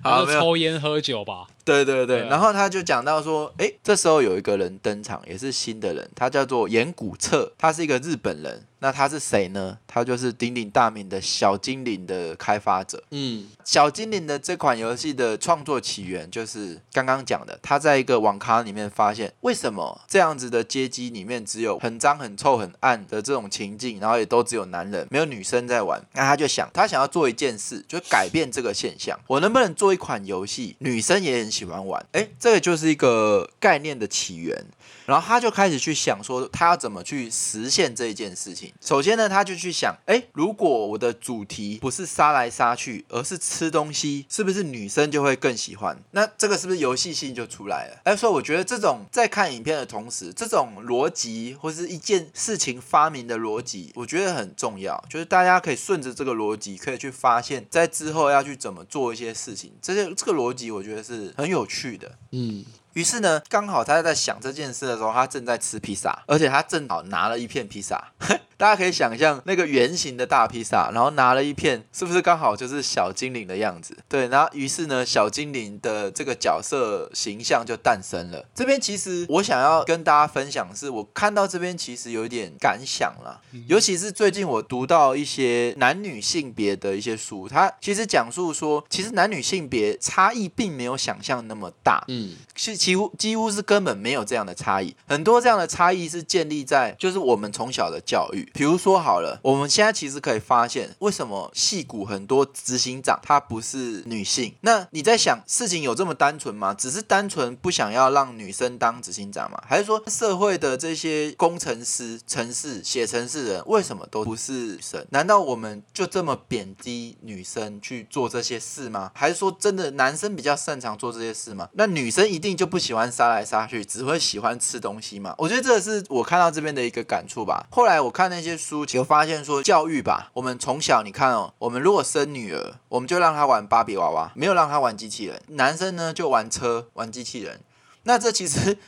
好，抽烟喝酒吧。对对对，然后他就讲到说，哎，这时候有一个人登场，也是新的人，他叫做岩谷彻，他是一个日本人。那他是谁呢？他就是鼎鼎大名的小精灵的开发者。嗯，小精灵的这款游戏的创作起源就是刚刚讲的，他在一个网咖里面发现，为什么这样子的街机里面只有很脏、很臭、很暗的这种情境，然后也都只有男人，没有女生在玩。(laughs) 那他就想，他想要做一件事，就改变这个现象。我能不能做一款游戏，女生也很喜欢玩？诶，这个就是一个概念的起源。然后他就开始去想说，他要怎么去实现这一件事情。首先呢，他就去想，诶，如果我的主题不是杀来杀去，而是吃东西，是不是女生就会更喜欢？那这个是不是游戏性就出来了？诶，所以我觉得这种在看影片的同时，这种逻辑或是一件事情发明的逻辑，我觉得很重要。就是大家可以顺着这个逻辑，可以去发现，在之后要去怎么做一些事情。这些这个逻辑，我觉得是很有趣的。嗯。于是呢，刚好他在想这件事的时候，他正在吃披萨，而且他正好拿了一片披萨。大家可以想象那个圆形的大披萨，然后拿了一片，是不是刚好就是小精灵的样子？对，然后于是呢，小精灵的这个角色形象就诞生了。这边其实我想要跟大家分享的是，我看到这边其实有一点感想啦，尤其是最近我读到一些男女性别的一些书，它其实讲述说，其实男女性别差异并没有想象那么大，嗯，是几乎几乎是根本没有这样的差异，很多这样的差异是建立在就是我们从小的教育。比如说好了，我们现在其实可以发现，为什么戏骨很多执行长她不是女性？那你在想，事情有这么单纯吗？只是单纯不想要让女生当执行长吗？还是说社会的这些工程师、城市写城市人为什么都不是女生？难道我们就这么贬低女生去做这些事吗？还是说真的男生比较擅长做这些事吗？那女生一定就不喜欢杀来杀去，只会喜欢吃东西吗？我觉得这是我看到这边的一个感触吧。后来我看那。那些书就发现说，教育吧，我们从小你看哦，我们如果生女儿，我们就让她玩芭比娃娃，没有让她玩机器人。男生呢就玩车、玩机器人。那这其实。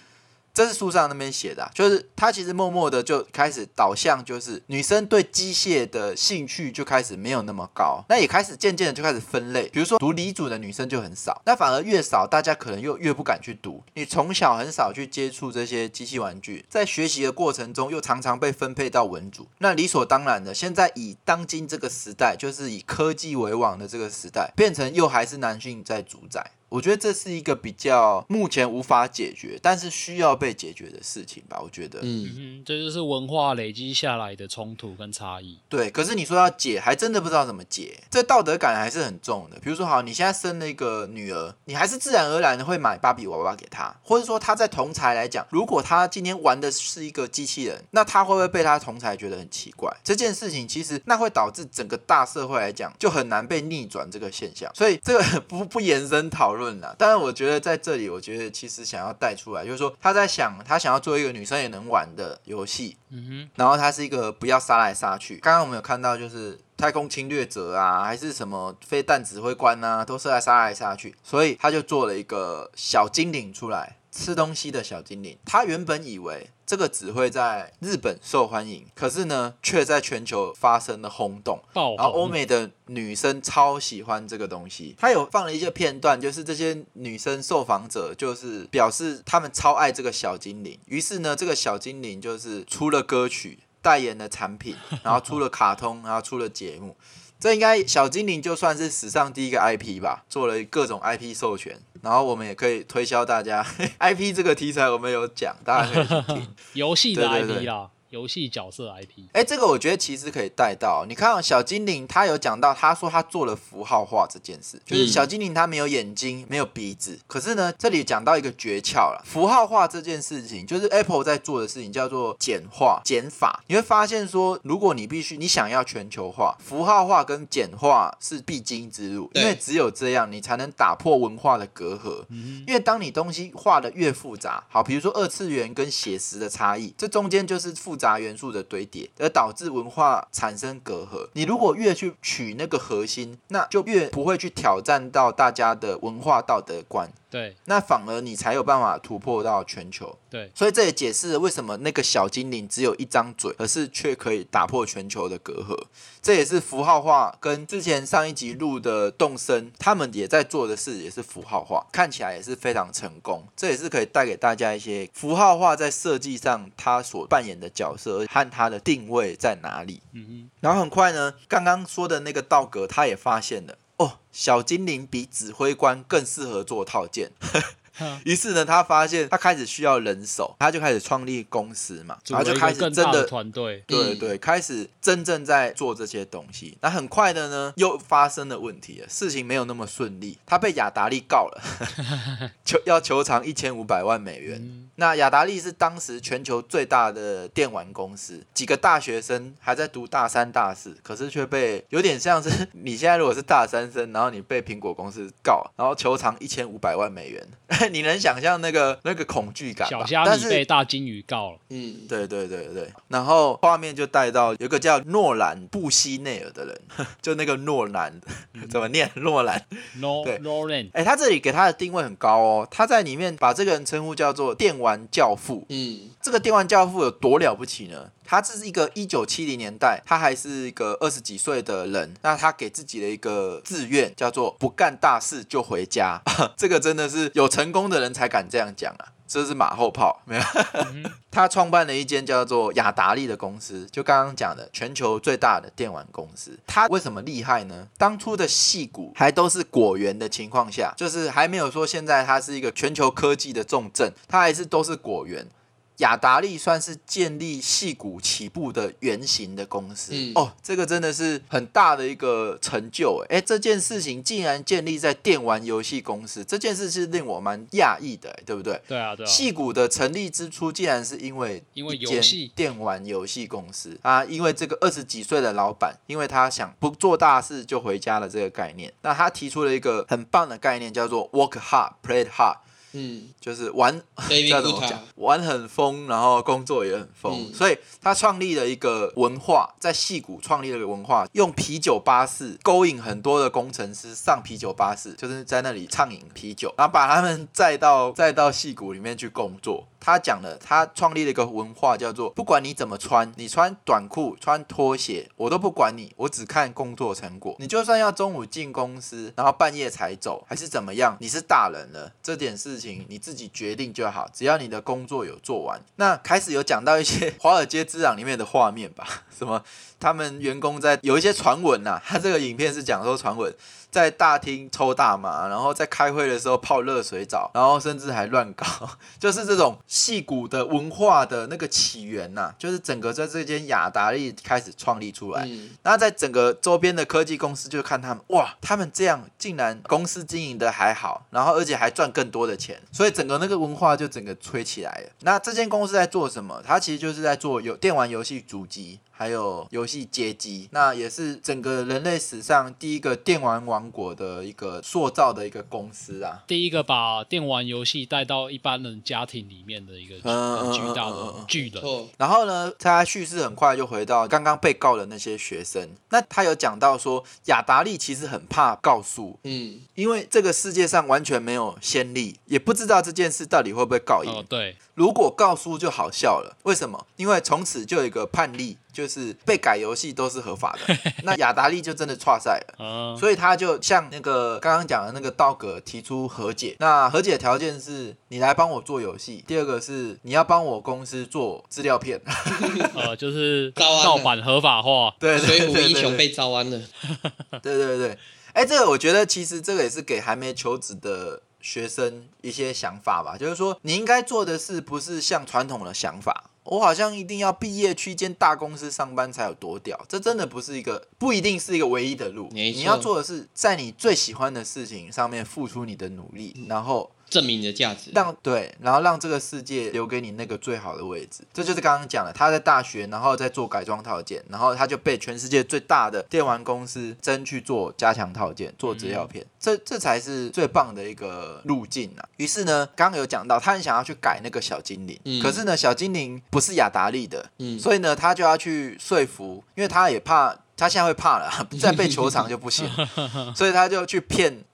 这是书上那边写的，就是他其实默默的就开始导向，就是女生对机械的兴趣就开始没有那么高，那也开始渐渐的就开始分类，比如说读理组的女生就很少，那反而越少，大家可能又越不敢去读。你从小很少去接触这些机器玩具，在学习的过程中又常常被分配到文组，那理所当然的，现在以当今这个时代，就是以科技为王的这个时代，变成又还是男性在主宰。我觉得这是一个比较目前无法解决，但是需要被解决的事情吧。我觉得，嗯，这就是文化累积下来的冲突跟差异。对，可是你说要解，还真的不知道怎么解。这道德感还是很重的。比如说，好，你现在生了一个女儿，你还是自然而然的会买芭比娃娃给她，或者说她在同才来讲，如果她今天玩的是一个机器人，那她会不会被她同才觉得很奇怪？这件事情其实那会导致整个大社会来讲就很难被逆转这个现象。所以这个 (laughs) 不不延伸讨论。论了，但是我觉得在这里，我觉得其实想要带出来，就是说他在想，他想要做一个女生也能玩的游戏，嗯哼，然后他是一个不要杀来杀去。刚刚我们有看到，就是太空侵略者啊，还是什么飞弹指挥官啊，都是在杀来杀去，所以他就做了一个小精灵出来。吃东西的小精灵，他原本以为这个只会在日本受欢迎，可是呢，却在全球发生了轰动。红然后欧美的女生超喜欢这个东西。他有放了一些片段，就是这些女生受访者就是表示他们超爱这个小精灵。于是呢，这个小精灵就是出了歌曲，代言的产品，然后出了卡通，然后出了节目。这应该小精灵就算是史上第一个 IP 吧，做了各种 IP 授权，然后我们也可以推销大家。(laughs) IP 这个题材，我们有讲，大家可以去听。(laughs) 游戏的 IP 啦。游戏角色 IP，哎，这个我觉得其实可以带到。你看小精灵，他有讲到，他说他做了符号化这件事，就是小精灵他没有眼睛，没有鼻子，可是呢，这里讲到一个诀窍了。符号化这件事情，就是 Apple 在做的事情，叫做简化减法。你会发现说，如果你必须你想要全球化，符号化跟简化是必经之路，因为只有这样，你才能打破文化的隔阂。因为当你东西画的越复杂，好，比如说二次元跟写实的差异，这中间就是复。杂元素的堆叠，而导致文化产生隔阂。你如果越去取那个核心，那就越不会去挑战到大家的文化道德观。对，那反而你才有办法突破到全球。对，所以这也解释了为什么那个小精灵只有一张嘴，可是却可以打破全球的隔阂。这也是符号化跟之前上一集录的动森，他们也在做的事也是符号化，看起来也是非常成功。这也是可以带给大家一些符号化在设计上它所扮演的角色和它的定位在哪里。嗯哼，然后很快呢，刚刚说的那个道格他也发现了。哦，小精灵比指挥官更适合做套件。于是呢，他发现他开始需要人手，他就开始创立公司嘛，然后就开始真的团队，对对，开始真正在做这些东西。那很快的呢，又发生了问题了，事情没有那么顺利，他被雅达利告了，(laughs) 求要求偿一千五百万美元。嗯、那雅达利是当时全球最大的电玩公司，几个大学生还在读大三、大四，可是却被有点像是你现在如果是大三生，然后你被苹果公司告，然后求偿一千五百万美元。(laughs) 你能想象那个那个恐惧感吧？小虾米被大金鱼告了。嗯，对对对对。然后画面就带到有个叫诺兰布希内尔的人，(laughs) 就那个诺兰、嗯、怎么念？诺兰。诺对诺兰。哎，他这里给他的定位很高哦。他在里面把这个人称呼叫做电玩教父。嗯，这个电玩教父有多了不起呢？他这是一个一九七零年代，他还是一个二十几岁的人。那他给自己的一个志愿叫做不干大事就回家。(laughs) 这个真的是有成功的人才敢这样讲啊，这是马后炮，没有。(laughs) 他创办了一间叫做雅达利的公司，就刚刚讲的全球最大的电玩公司。他为什么厉害呢？当初的戏骨还都是果园的情况下，就是还没有说现在它是一个全球科技的重镇，它还是都是果园。雅达利算是建立戏谷起步的原型的公司、嗯、哦，这个真的是很大的一个成就哎！这件事情竟然建立在电玩游戏公司，这件事是令我蛮讶异的，对不对？对啊，对啊。戏谷的成立之初，竟然是因为因为游戏电玩游戏公司啊，因为这个二十几岁的老板，因为他想不做大事就回家了这个概念，那他提出了一个很棒的概念，叫做 “work hard, play hard”。嗯，就是玩要怎么讲？玩很疯，然后工作也很疯，嗯、所以他创立了一个文化，在戏谷创立了一个文化，用啤酒巴士勾引很多的工程师上啤酒巴士，就是在那里畅饮啤酒，然后把他们载到载到戏谷里面去工作。他讲了，他创立了一个文化，叫做不管你怎么穿，你穿短裤、穿拖鞋，我都不管你，我只看工作成果。你就算要中午进公司，然后半夜才走，还是怎么样，你是大人了，这点事情你自己决定就好，只要你的工作有做完。那开始有讲到一些 (laughs)《华尔街之狼》里面的画面吧，什么他们员工在有一些传闻呐，他这个影片是讲说传闻。在大厅抽大麻，然后在开会的时候泡热水澡，然后甚至还乱搞，(laughs) 就是这种戏骨的文化的那个起源呐、啊，就是整个在这间雅达利开始创立出来。嗯、那在整个周边的科技公司就看他们，哇，他们这样竟然公司经营的还好，然后而且还赚更多的钱，所以整个那个文化就整个吹起来了。那这间公司在做什么？它其实就是在做有电玩游戏主机。还有游戏街机，那也是整个人类史上第一个电玩王国的一个塑造的一个公司啊，第一个把电玩游戏带到一般人家庭里面的一个巨大的巨人。然后呢，他叙事很快就回到刚刚被告的那些学生，那他有讲到说，雅达利其实很怕告诉，嗯，因为这个世界上完全没有先例，也不知道这件事到底会不会告赢。哦，对。如果告输就好笑了，为什么？因为从此就有一个判例，就是被改游戏都是合法的。(laughs) 那雅达利就真的挫赛了，所以他就向那个刚刚讲的那个道格提出和解。那和解条件是你来帮我做游戏，第二个是你要帮我公司做资料片。呃，(laughs) 就是盗版合法化。对，水浒英雄被招安了。(laughs) 对对对，哎，这个我觉得其实这个也是给还没求职的。学生一些想法吧，就是说你应该做的事不是像传统的想法，我好像一定要毕业去一间大公司上班才有多屌，这真的不是一个，不一定是一个唯一的路。你要做的是在你最喜欢的事情上面付出你的努力，然后。证明你的价值，让对，然后让这个世界留给你那个最好的位置，这就是刚刚讲的。他在大学，然后在做改装套件，然后他就被全世界最大的电玩公司争去做加强套件，做资料片，嗯、这这才是最棒的一个路径啊。于是呢，刚刚有讲到，他很想要去改那个小精灵，嗯、可是呢，小精灵不是雅达利的，嗯、所以呢，他就要去说服，因为他也怕，他现在会怕了，(laughs) 再被球场就不行，(laughs) 所以他就去骗。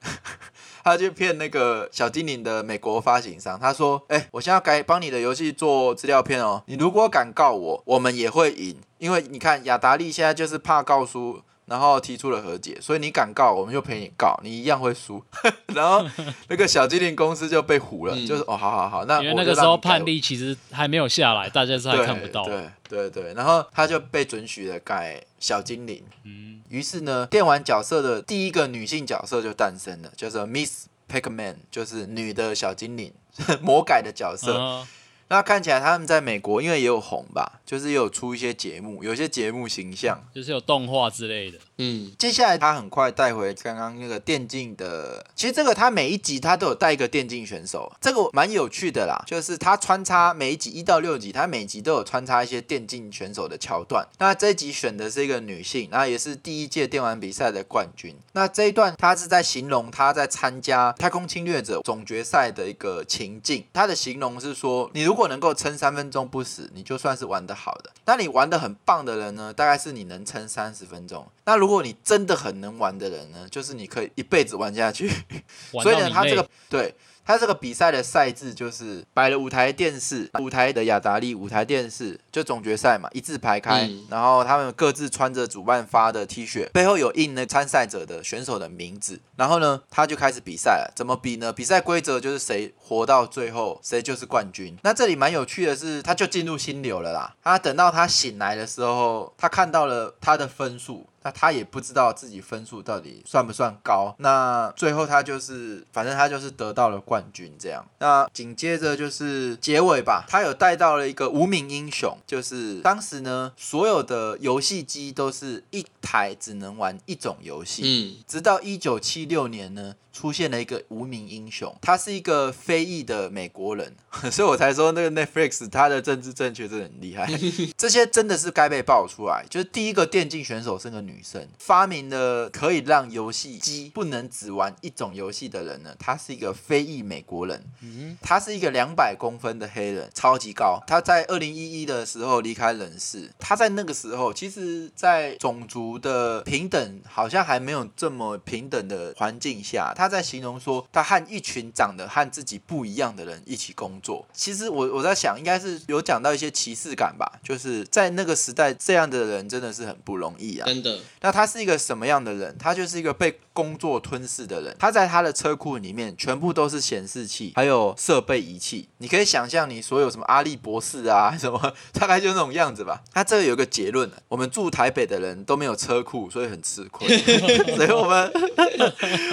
他就骗那个小精灵的美国发行商，他说：“哎、我现在要改帮你的游戏做资料片哦，你如果敢告我，我们也会赢，因为你看雅达利现在就是怕告输。”然后提出了和解，所以你敢告，我们就陪你告，你一样会输。(laughs) 然后那个小精灵公司就被唬了，嗯、就是哦，好好好，那因为那个时候判例其实还没有下来，大家是还看不到。对对对，然后他就被准许了改小精灵。嗯，于是呢，电玩角色的第一个女性角色就诞生了，叫做 Miss Pac-Man，就是女的小精灵，(laughs) 魔改的角色。嗯那看起来他们在美国，因为也有红吧，就是有出一些节目，有些节目形象，就是有动画之类的。嗯，接下来他很快带回刚刚那个电竞的，其实这个他每一集他都有带一个电竞选手，这个蛮有趣的啦，就是他穿插每一集一到六集，他每集都有穿插一些电竞选手的桥段。那这一集选的是一个女性，那也是第一届电玩比赛的冠军。那这一段他是在形容他在参加太空侵略者总决赛的一个情境，他的形容是说，你如如果能够撑三分钟不死，你就算是玩得好的。那你玩的很棒的人呢？大概是你能撑三十分钟。那如果你真的很能玩的人呢？就是你可以一辈子玩下去。(laughs) 所以呢，他这个对。他这个比赛的赛制就是摆了五台电视，五台的雅达利，五台电视就总决赛嘛，一字排开，嗯、然后他们各自穿着主办发的 T 恤，背后有印那参赛者的选手的名字，然后呢，他就开始比赛了。怎么比呢？比赛规则就是谁活到最后，谁就是冠军。那这里蛮有趣的是，他就进入心流了啦。他等到他醒来的时候，他看到了他的分数。那他也不知道自己分数到底算不算高，那最后他就是，反正他就是得到了冠军这样。那紧接着就是结尾吧，他有带到了一个无名英雄，就是当时呢，所有的游戏机都是一台只能玩一种游戏，嗯，直到一九七六年呢。出现了一个无名英雄，他是一个非裔的美国人，(laughs) 所以我才说那个 Netflix 他的政治正确真的很厉害。(laughs) 这些真的是该被爆出来。就是第一个电竞选手是个女生，发明了可以让游戏机不能只玩一种游戏的人呢，他是一个非裔美国人，嗯他是一个两百公分的黑人，超级高。他在二零一一的时候离开人世。他在那个时候，其实，在种族的平等好像还没有这么平等的环境下，他在形容说，他和一群长得和自己不一样的人一起工作。其实我我在想，应该是有讲到一些歧视感吧。就是在那个时代，这样的人真的是很不容易啊。真的。那他是一个什么样的人？他就是一个被工作吞噬的人。他在他的车库里面，全部都是显示器，还有设备仪器。你可以想象，你所有什么阿力博士啊，(laughs) 什么大概就那种样子吧。他这个有个结论：我们住台北的人都没有车库，所以很吃亏。(laughs) 所以我们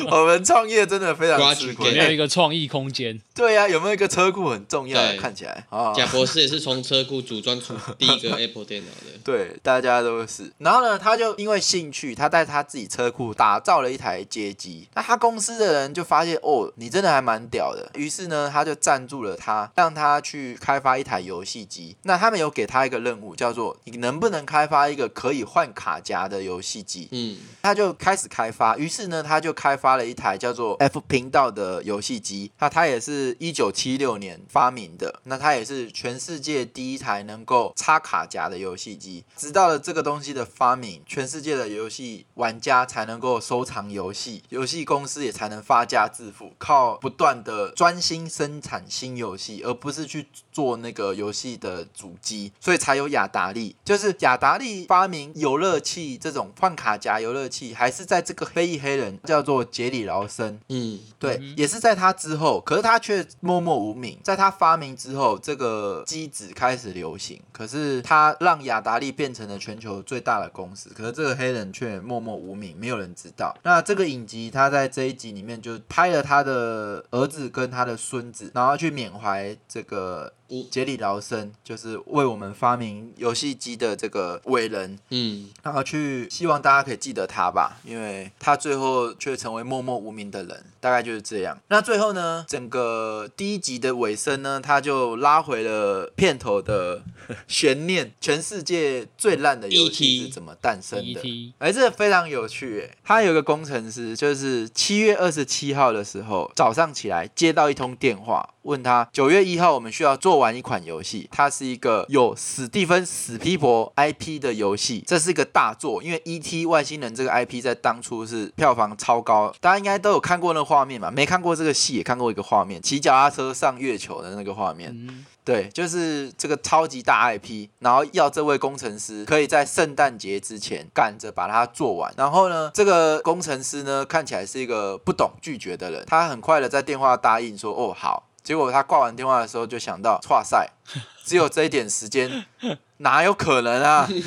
我们创。业真的非常吃亏，没有一个创意空间。对呀、啊，有没有一个车库很重要？看起来，贾博士也是从车库组装出第一个 Apple 电脑的。(laughs) 对，大家都是。然后呢，他就因为兴趣，他在他自己车库打造了一台街机。那他公司的人就发现，哦，你真的还蛮屌的。于是呢，他就赞助了他，让他去开发一台游戏机。那他们有给他一个任务，叫做你能不能开发一个可以换卡夹的游戏机？嗯，他就开始开发。于是呢，他就开发了一台叫做 F 频道的游戏机。那他也是一九七六年发明的。那他也是全世界第一台能够插卡夹的游戏机。直到了这个东西的发明，全世界的游戏玩家才能够收藏游戏，游戏公司也才能发家致富，靠不断的专心生产新游戏，而不是去做那个游戏的主机，所以才有雅达利。就是雅达利发明游乐器这种换卡夹游乐器，还是在这个非裔黑人叫做杰里劳森，嗯，对，也是在他之后，可是他却默默无名。在他发明之后，这个机子开始流行，可是他让雅达利。变成了全球最大的公司，可是这个黑人却默默无名，没有人知道。那这个影集，他在这一集里面就拍了他的儿子跟他的孙子，然后去缅怀这个。杰里劳森就是为我们发明游戏机的这个伟人，嗯，然后去希望大家可以记得他吧，因为他最后却成为默默无名的人，大概就是这样。那最后呢，整个第一集的尾声呢，他就拉回了片头的 (laughs) 悬念：全世界最烂的游戏是怎么诞生的？哎，这个非常有趣。哎，他有个工程师，就是七月二十七号的时候早上起来接到一通电话。问他九月一号我们需要做完一款游戏，它是一个有史蒂芬史皮博 IP 的游戏，这是一个大作，因为 E.T. 外星人这个 IP 在当初是票房超高，大家应该都有看过那个画面嘛？没看过这个戏也看过一个画面，骑脚踏车上月球的那个画面。嗯对，就是这个超级大 IP，然后要这位工程师可以在圣诞节之前赶着把它做完。然后呢，这个工程师呢看起来是一个不懂拒绝的人，他很快的在电话答应说：“哦，好。”结果他挂完电话的时候就想到：“哇塞，(laughs) 只有这一点时间，哪有可能啊？” (laughs)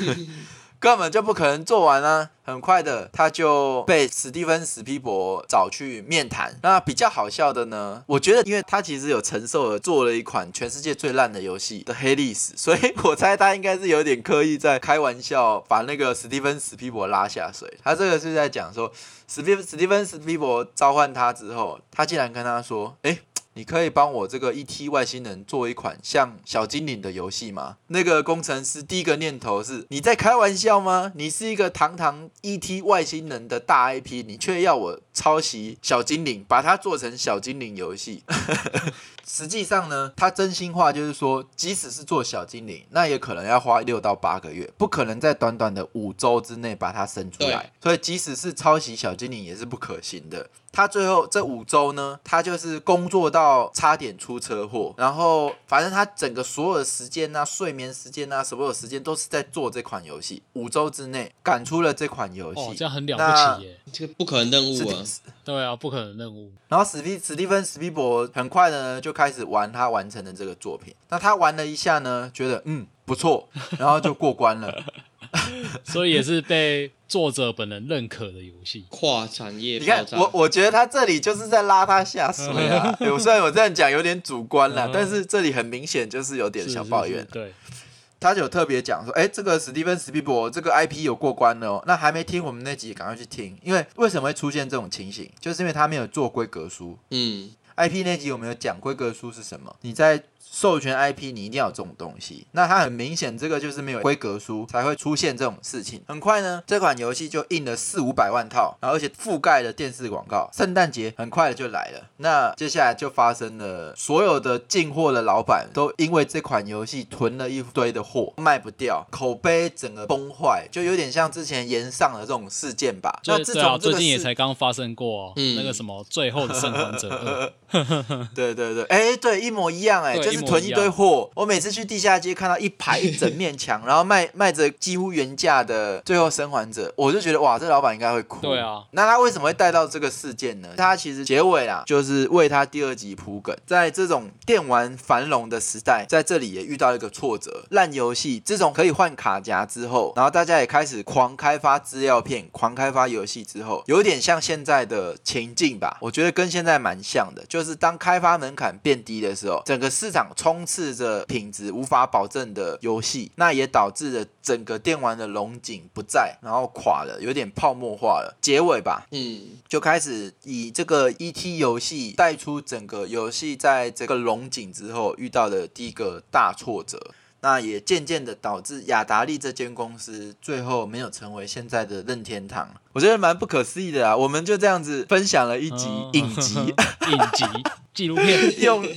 根本就不可能做完啊！很快的，他就被史蒂芬史皮博找去面谈。那比较好笑的呢，我觉得，因为他其实有承受了做了一款全世界最烂的游戏的黑历史，所以我猜他应该是有点刻意在开玩笑，把那个史蒂芬史皮博拉下水。他这个是在讲说，史蒂史蒂芬史皮博召唤他之后，他竟然跟他说：“诶。”你可以帮我这个 ET 外星人做一款像小精灵的游戏吗？那个工程师第一个念头是：你在开玩笑吗？你是一个堂堂 ET 外星人的大 IP，你却要我抄袭小精灵，把它做成小精灵游戏。(laughs) 实际上呢，他真心话就是说，即使是做小精灵，那也可能要花六到八个月，不可能在短短的五周之内把它生出来。所以，即使是抄袭小精灵，也是不可行的。他最后这五周呢，他就是工作到差点出车祸，然后反正他整个所有的时间啊、睡眠时间啊、所有时间都是在做这款游戏。五周之内赶出了这款游戏，哦，这样很了不起耶！这个不可能任务啊，对啊，不可能任务。然后史蒂史蒂芬史蒂博很快的呢就开始玩他完成的这个作品。那他玩了一下呢，觉得嗯不错，然后就过关了。(laughs) 所以也是被作者本人认可的游戏，跨产业。你看，我我觉得他这里就是在拉他下水啊。我虽然我这样讲有点主观了，但是这里很明显就是有点小抱怨。对，他就有特别讲说，哎，这个史蒂芬史皮博这个 IP 有过关了哦。那还没听我们那集，赶快去听，因为为什么会出现这种情形，就是因为他没有做规格书。嗯，IP 那集有没有讲规格书是什么？你在。授权 IP 你一定要有这种东西，那它很明显这个就是没有规格书才会出现这种事情。很快呢，这款游戏就印了四五百万套，然后而且覆盖了电视广告。圣诞节很快的就来了，那接下来就发生了，所有的进货的老板都因为这款游戏囤了一堆的货，卖不掉，口碑整个崩坏，就有点像之前延上的这种事件吧。那自从这个最近也才刚发生过、哦嗯，那个什么最后的生还者。(laughs) 对对对，哎、欸，对，一模一样、欸，哎，就是。囤一堆货，我每次去地下街看到一排一整面墙，(laughs) 然后卖卖着几乎原价的《最后生还者》，我就觉得哇，这老板应该会哭。对啊，那他为什么会带到这个事件呢？他其实结尾啊，就是为他第二集铺梗。在这种电玩繁荣的时代，在这里也遇到一个挫折，烂游戏。自从可以换卡夹之后，然后大家也开始狂开发资料片，狂开发游戏之后，有点像现在的情境吧？我觉得跟现在蛮像的，就是当开发门槛变低的时候，整个市场。充斥着品质无法保证的游戏，那也导致了整个电玩的龙井不在，然后垮了，有点泡沫化了。结尾吧，嗯，就开始以这个 ET 游戏带出整个游戏在这个龙井之后遇到的第一个大挫折，那也渐渐的导致雅达利这间公司最后没有成为现在的任天堂。我觉得蛮不可思议的啊！我们就这样子分享了一集 (laughs) 影集，影集纪录片，(laughs) 用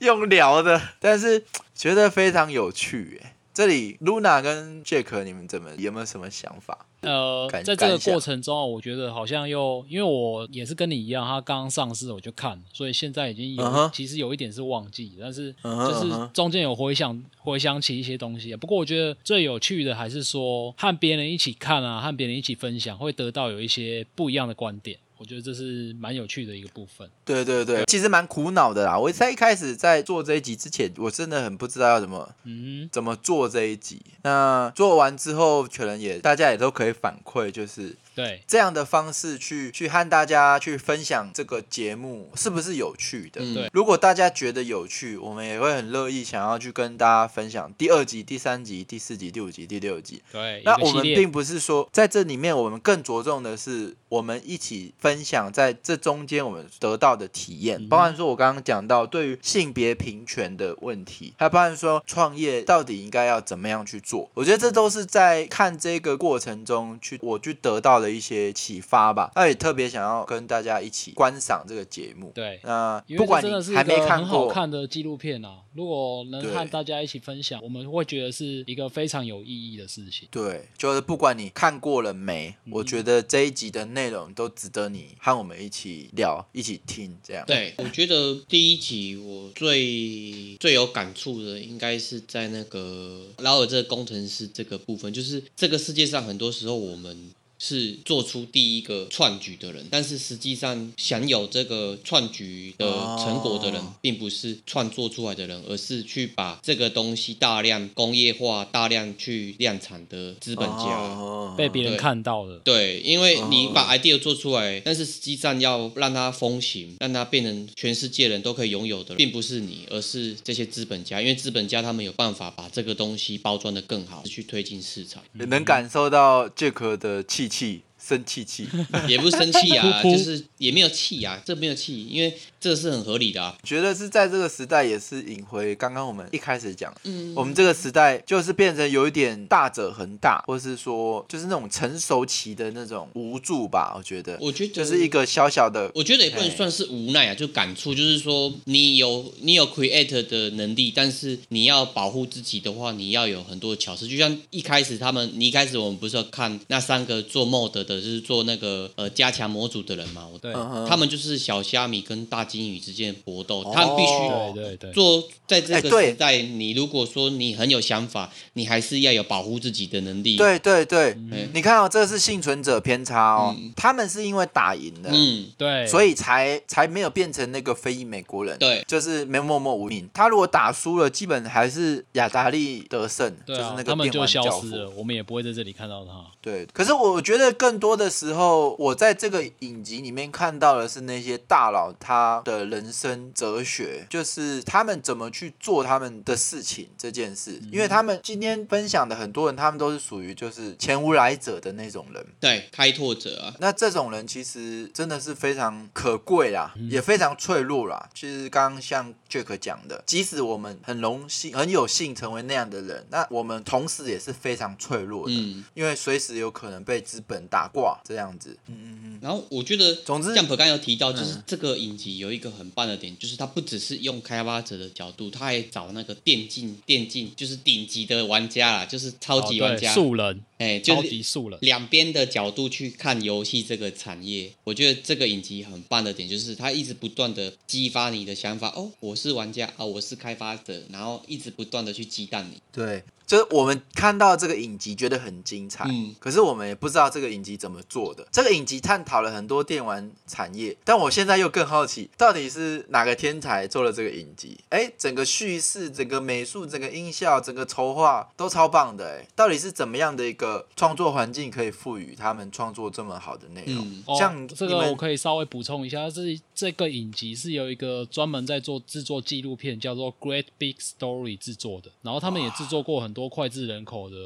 用聊的，但是觉得非常有趣。哎，这里 Luna 跟 Jack，你们怎么有没有什么想法？呃，在这个过程中，我觉得好像又因为我也是跟你一样，他刚刚上市我就看，所以现在已经有、uh-huh. 其实有一点是忘记，但是就是中间有回想回想起一些东西。不过我觉得最有趣的还是说和别人一起看啊，和别人一起分享，会得到有一些不一样的观点。我觉得这是蛮有趣的一个部分。对对对，其实蛮苦恼的啦。我在一开始在做这一集之前，我真的很不知道要怎么，嗯，怎么做这一集。那做完之后，可能也大家也都可以反馈，就是。对这样的方式去去和大家去分享这个节目是不是有趣的？对、嗯，如果大家觉得有趣，我们也会很乐意想要去跟大家分享第二集、第三集、第四集、第五集、第六集。对，那我们并不是说在这里面，我们更着重的是我们一起分享在这中间我们得到的体验，嗯、包含说我刚刚讲到对于性别平权的问题，还包含说创业到底应该要怎么样去做。我觉得这都是在看这个过程中去我去得到的。的一些启发吧。那也特别想要跟大家一起观赏这个节目。对，那不管你还没看过，好看的纪录片啊，如果能和大家一起分享，我们会觉得是一个非常有意义的事情。对，就是不管你看过了没，嗯、我觉得这一集的内容都值得你和我们一起聊、一起听。这样。对，我觉得第一集我最最有感触的，应该是在那个劳尔这个工程师这个部分，就是这个世界上很多时候我们。是做出第一个创举的人，但是实际上享有这个创举的成果的人，并不是创作出来的人，而是去把这个东西大量工业化、大量去量产的资本家，被别人看到了。对，因为你把 idea 做出来，但是实际上要让它风行，让它变成全世界人都可以拥有的，并不是你，而是这些资本家，因为资本家他们有办法把这个东西包装的更好，去推进市场。能感受到杰克的气。气生气气。(laughs) 也不是生气啊，(laughs) 就是也没有气啊，这没有气，因为这是很合理的啊。觉得是在这个时代，也是引回刚刚我们一开始讲，嗯，我们这个时代就是变成有一点大者恒大，或是说就是那种成熟期的那种无助吧。我觉得，我觉得就是一个小小的，我觉得也不能算是无奈啊，就感触，就是说你有你有 create 的能力，但是你要保护自己的话，你要有很多的巧思。就像一开始他们，你一开始我们不是要看那三个做 mod 的。就是做那个呃加强模组的人嘛，我对，他们就是小虾米跟大鲸鱼之间的搏斗，他们必须对对做在这个时代，你如果说你很有想法，你还是要有保护自己的能力。对对对，你看哦，这是幸存者偏差哦，他们是因为打赢了，嗯，对，所以才才没有变成那个非裔美国人，对，就是没默默无名。他如果打输了，基本还是亚达利得胜，就是那个他们就消失了，我们也不会在这里看到他。对，可是我觉得更多。多的时候，我在这个影集里面看到的是那些大佬他的人生哲学，就是他们怎么去做他们的事情这件事。因为他们今天分享的很多人，他们都是属于就是前无来者的那种人，对，开拓者啊。那这种人其实真的是非常可贵啦，也非常脆弱啦。其实刚刚像 Jack 讲的，即使我们很荣幸、很有幸成为那样的人，那我们同时也是非常脆弱的，因为随时有可能被资本打。挂，这样子，嗯嗯嗯，然后我觉得，总之，Jump 刚刚有提到，就是这个影集有一个很棒的点，就是它不只是用开发者的角度，他还找那个电竞电竞，就是顶级的玩家啦，就是超级玩家，素人，哎，超级素人，两边的角度去看游戏这个产业，我觉得这个影集很棒的点，就是它一直不断的激发你的想法，哦，我是玩家啊，我是开发者，然后一直不断的去激荡你，对。就是我们看到这个影集觉得很精彩，嗯，可是我们也不知道这个影集怎么做的。这个影集探讨了很多电玩产业，但我现在又更好奇，到底是哪个天才做了这个影集？哎，整个叙事、整个美术、整个音效、整个筹划都超棒的，哎，到底是怎么样的一个创作环境可以赋予他们创作这么好的内容？嗯、像、哦、这个我可以稍微补充一下，这这个影集是有一个专门在做制作纪录片，叫做 Great Big Story 制作的，然后他们也制作过很。多脍炙人口的，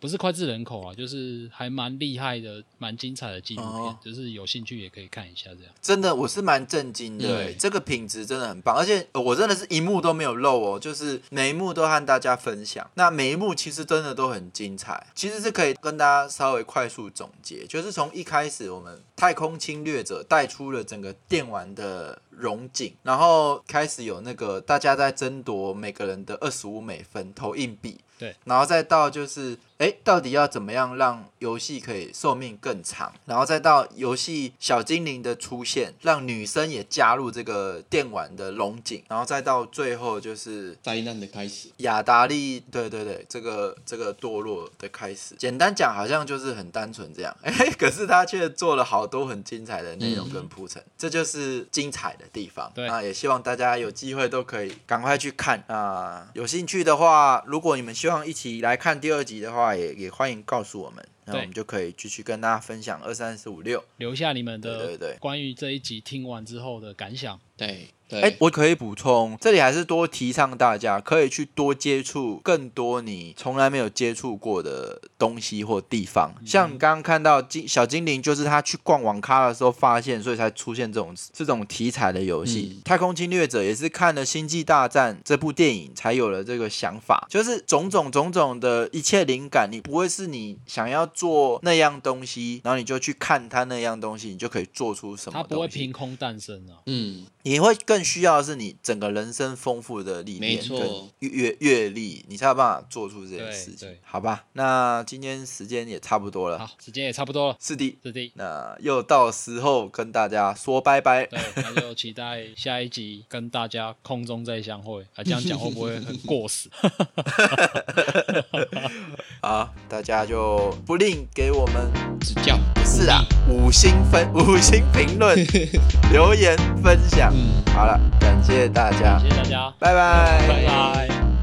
不是脍炙人口啊，就是还蛮厉害的、蛮精彩的纪录片，哦、就是有兴趣也可以看一下。这样真的，我是蛮震惊的，对这个品质真的很棒，而且我真的是一幕都没有漏哦，就是每一幕都和大家分享。那每一幕其实真的都很精彩，其实是可以跟大家稍微快速总结，就是从一开始我们太空侵略者带出了整个电玩的。荣景，然后开始有那个大家在争夺每个人的二十五美分投硬币，对，然后再到就是。哎，到底要怎么样让游戏可以寿命更长？然后再到游戏小精灵的出现，让女生也加入这个电玩的龙井，然后再到最后就是灾难的开始。雅达利，对对对，这个这个堕落的开始。简单讲，好像就是很单纯这样。哎，可是他却做了好多很精彩的内容跟铺陈，嗯、这就是精彩的地方。对啊，也希望大家有机会都可以赶快去看啊。有兴趣的话，如果你们希望一起来看第二集的话。也也欢迎告诉我们，那我们就可以继续跟大家分享二三四五六，留下你们的对对对关于这一集听完之后的感想。对。哎、欸，我可以补充，这里还是多提倡大家可以去多接触更多你从来没有接触过的东西或地方。嗯、像你刚刚看到精小精灵，就是他去逛网咖的时候发现，所以才出现这种这种题材的游戏。嗯、太空侵略者也是看了《星际大战》这部电影才有了这个想法，就是种种种种的一切灵感，你不会是你想要做那样东西，然后你就去看他那样东西，你就可以做出什么东西。它不会凭空诞生啊。嗯。你会更需要的是你整个人生丰富的历练跟阅阅历，你才有办法做出这件事情，好吧？那今天时间也差不多了，好，时间也差不多了，是的，是的，那又到时候跟大家说拜拜，对，那就期待下一集跟大家空中再相会，啊，这样讲会不会很过时？(laughs) 好，大家就不吝给我们指教，是啊，五星分，五星评论，(laughs) 留言分享。嗯，好了，感谢大家，谢谢大家，拜拜，拜拜。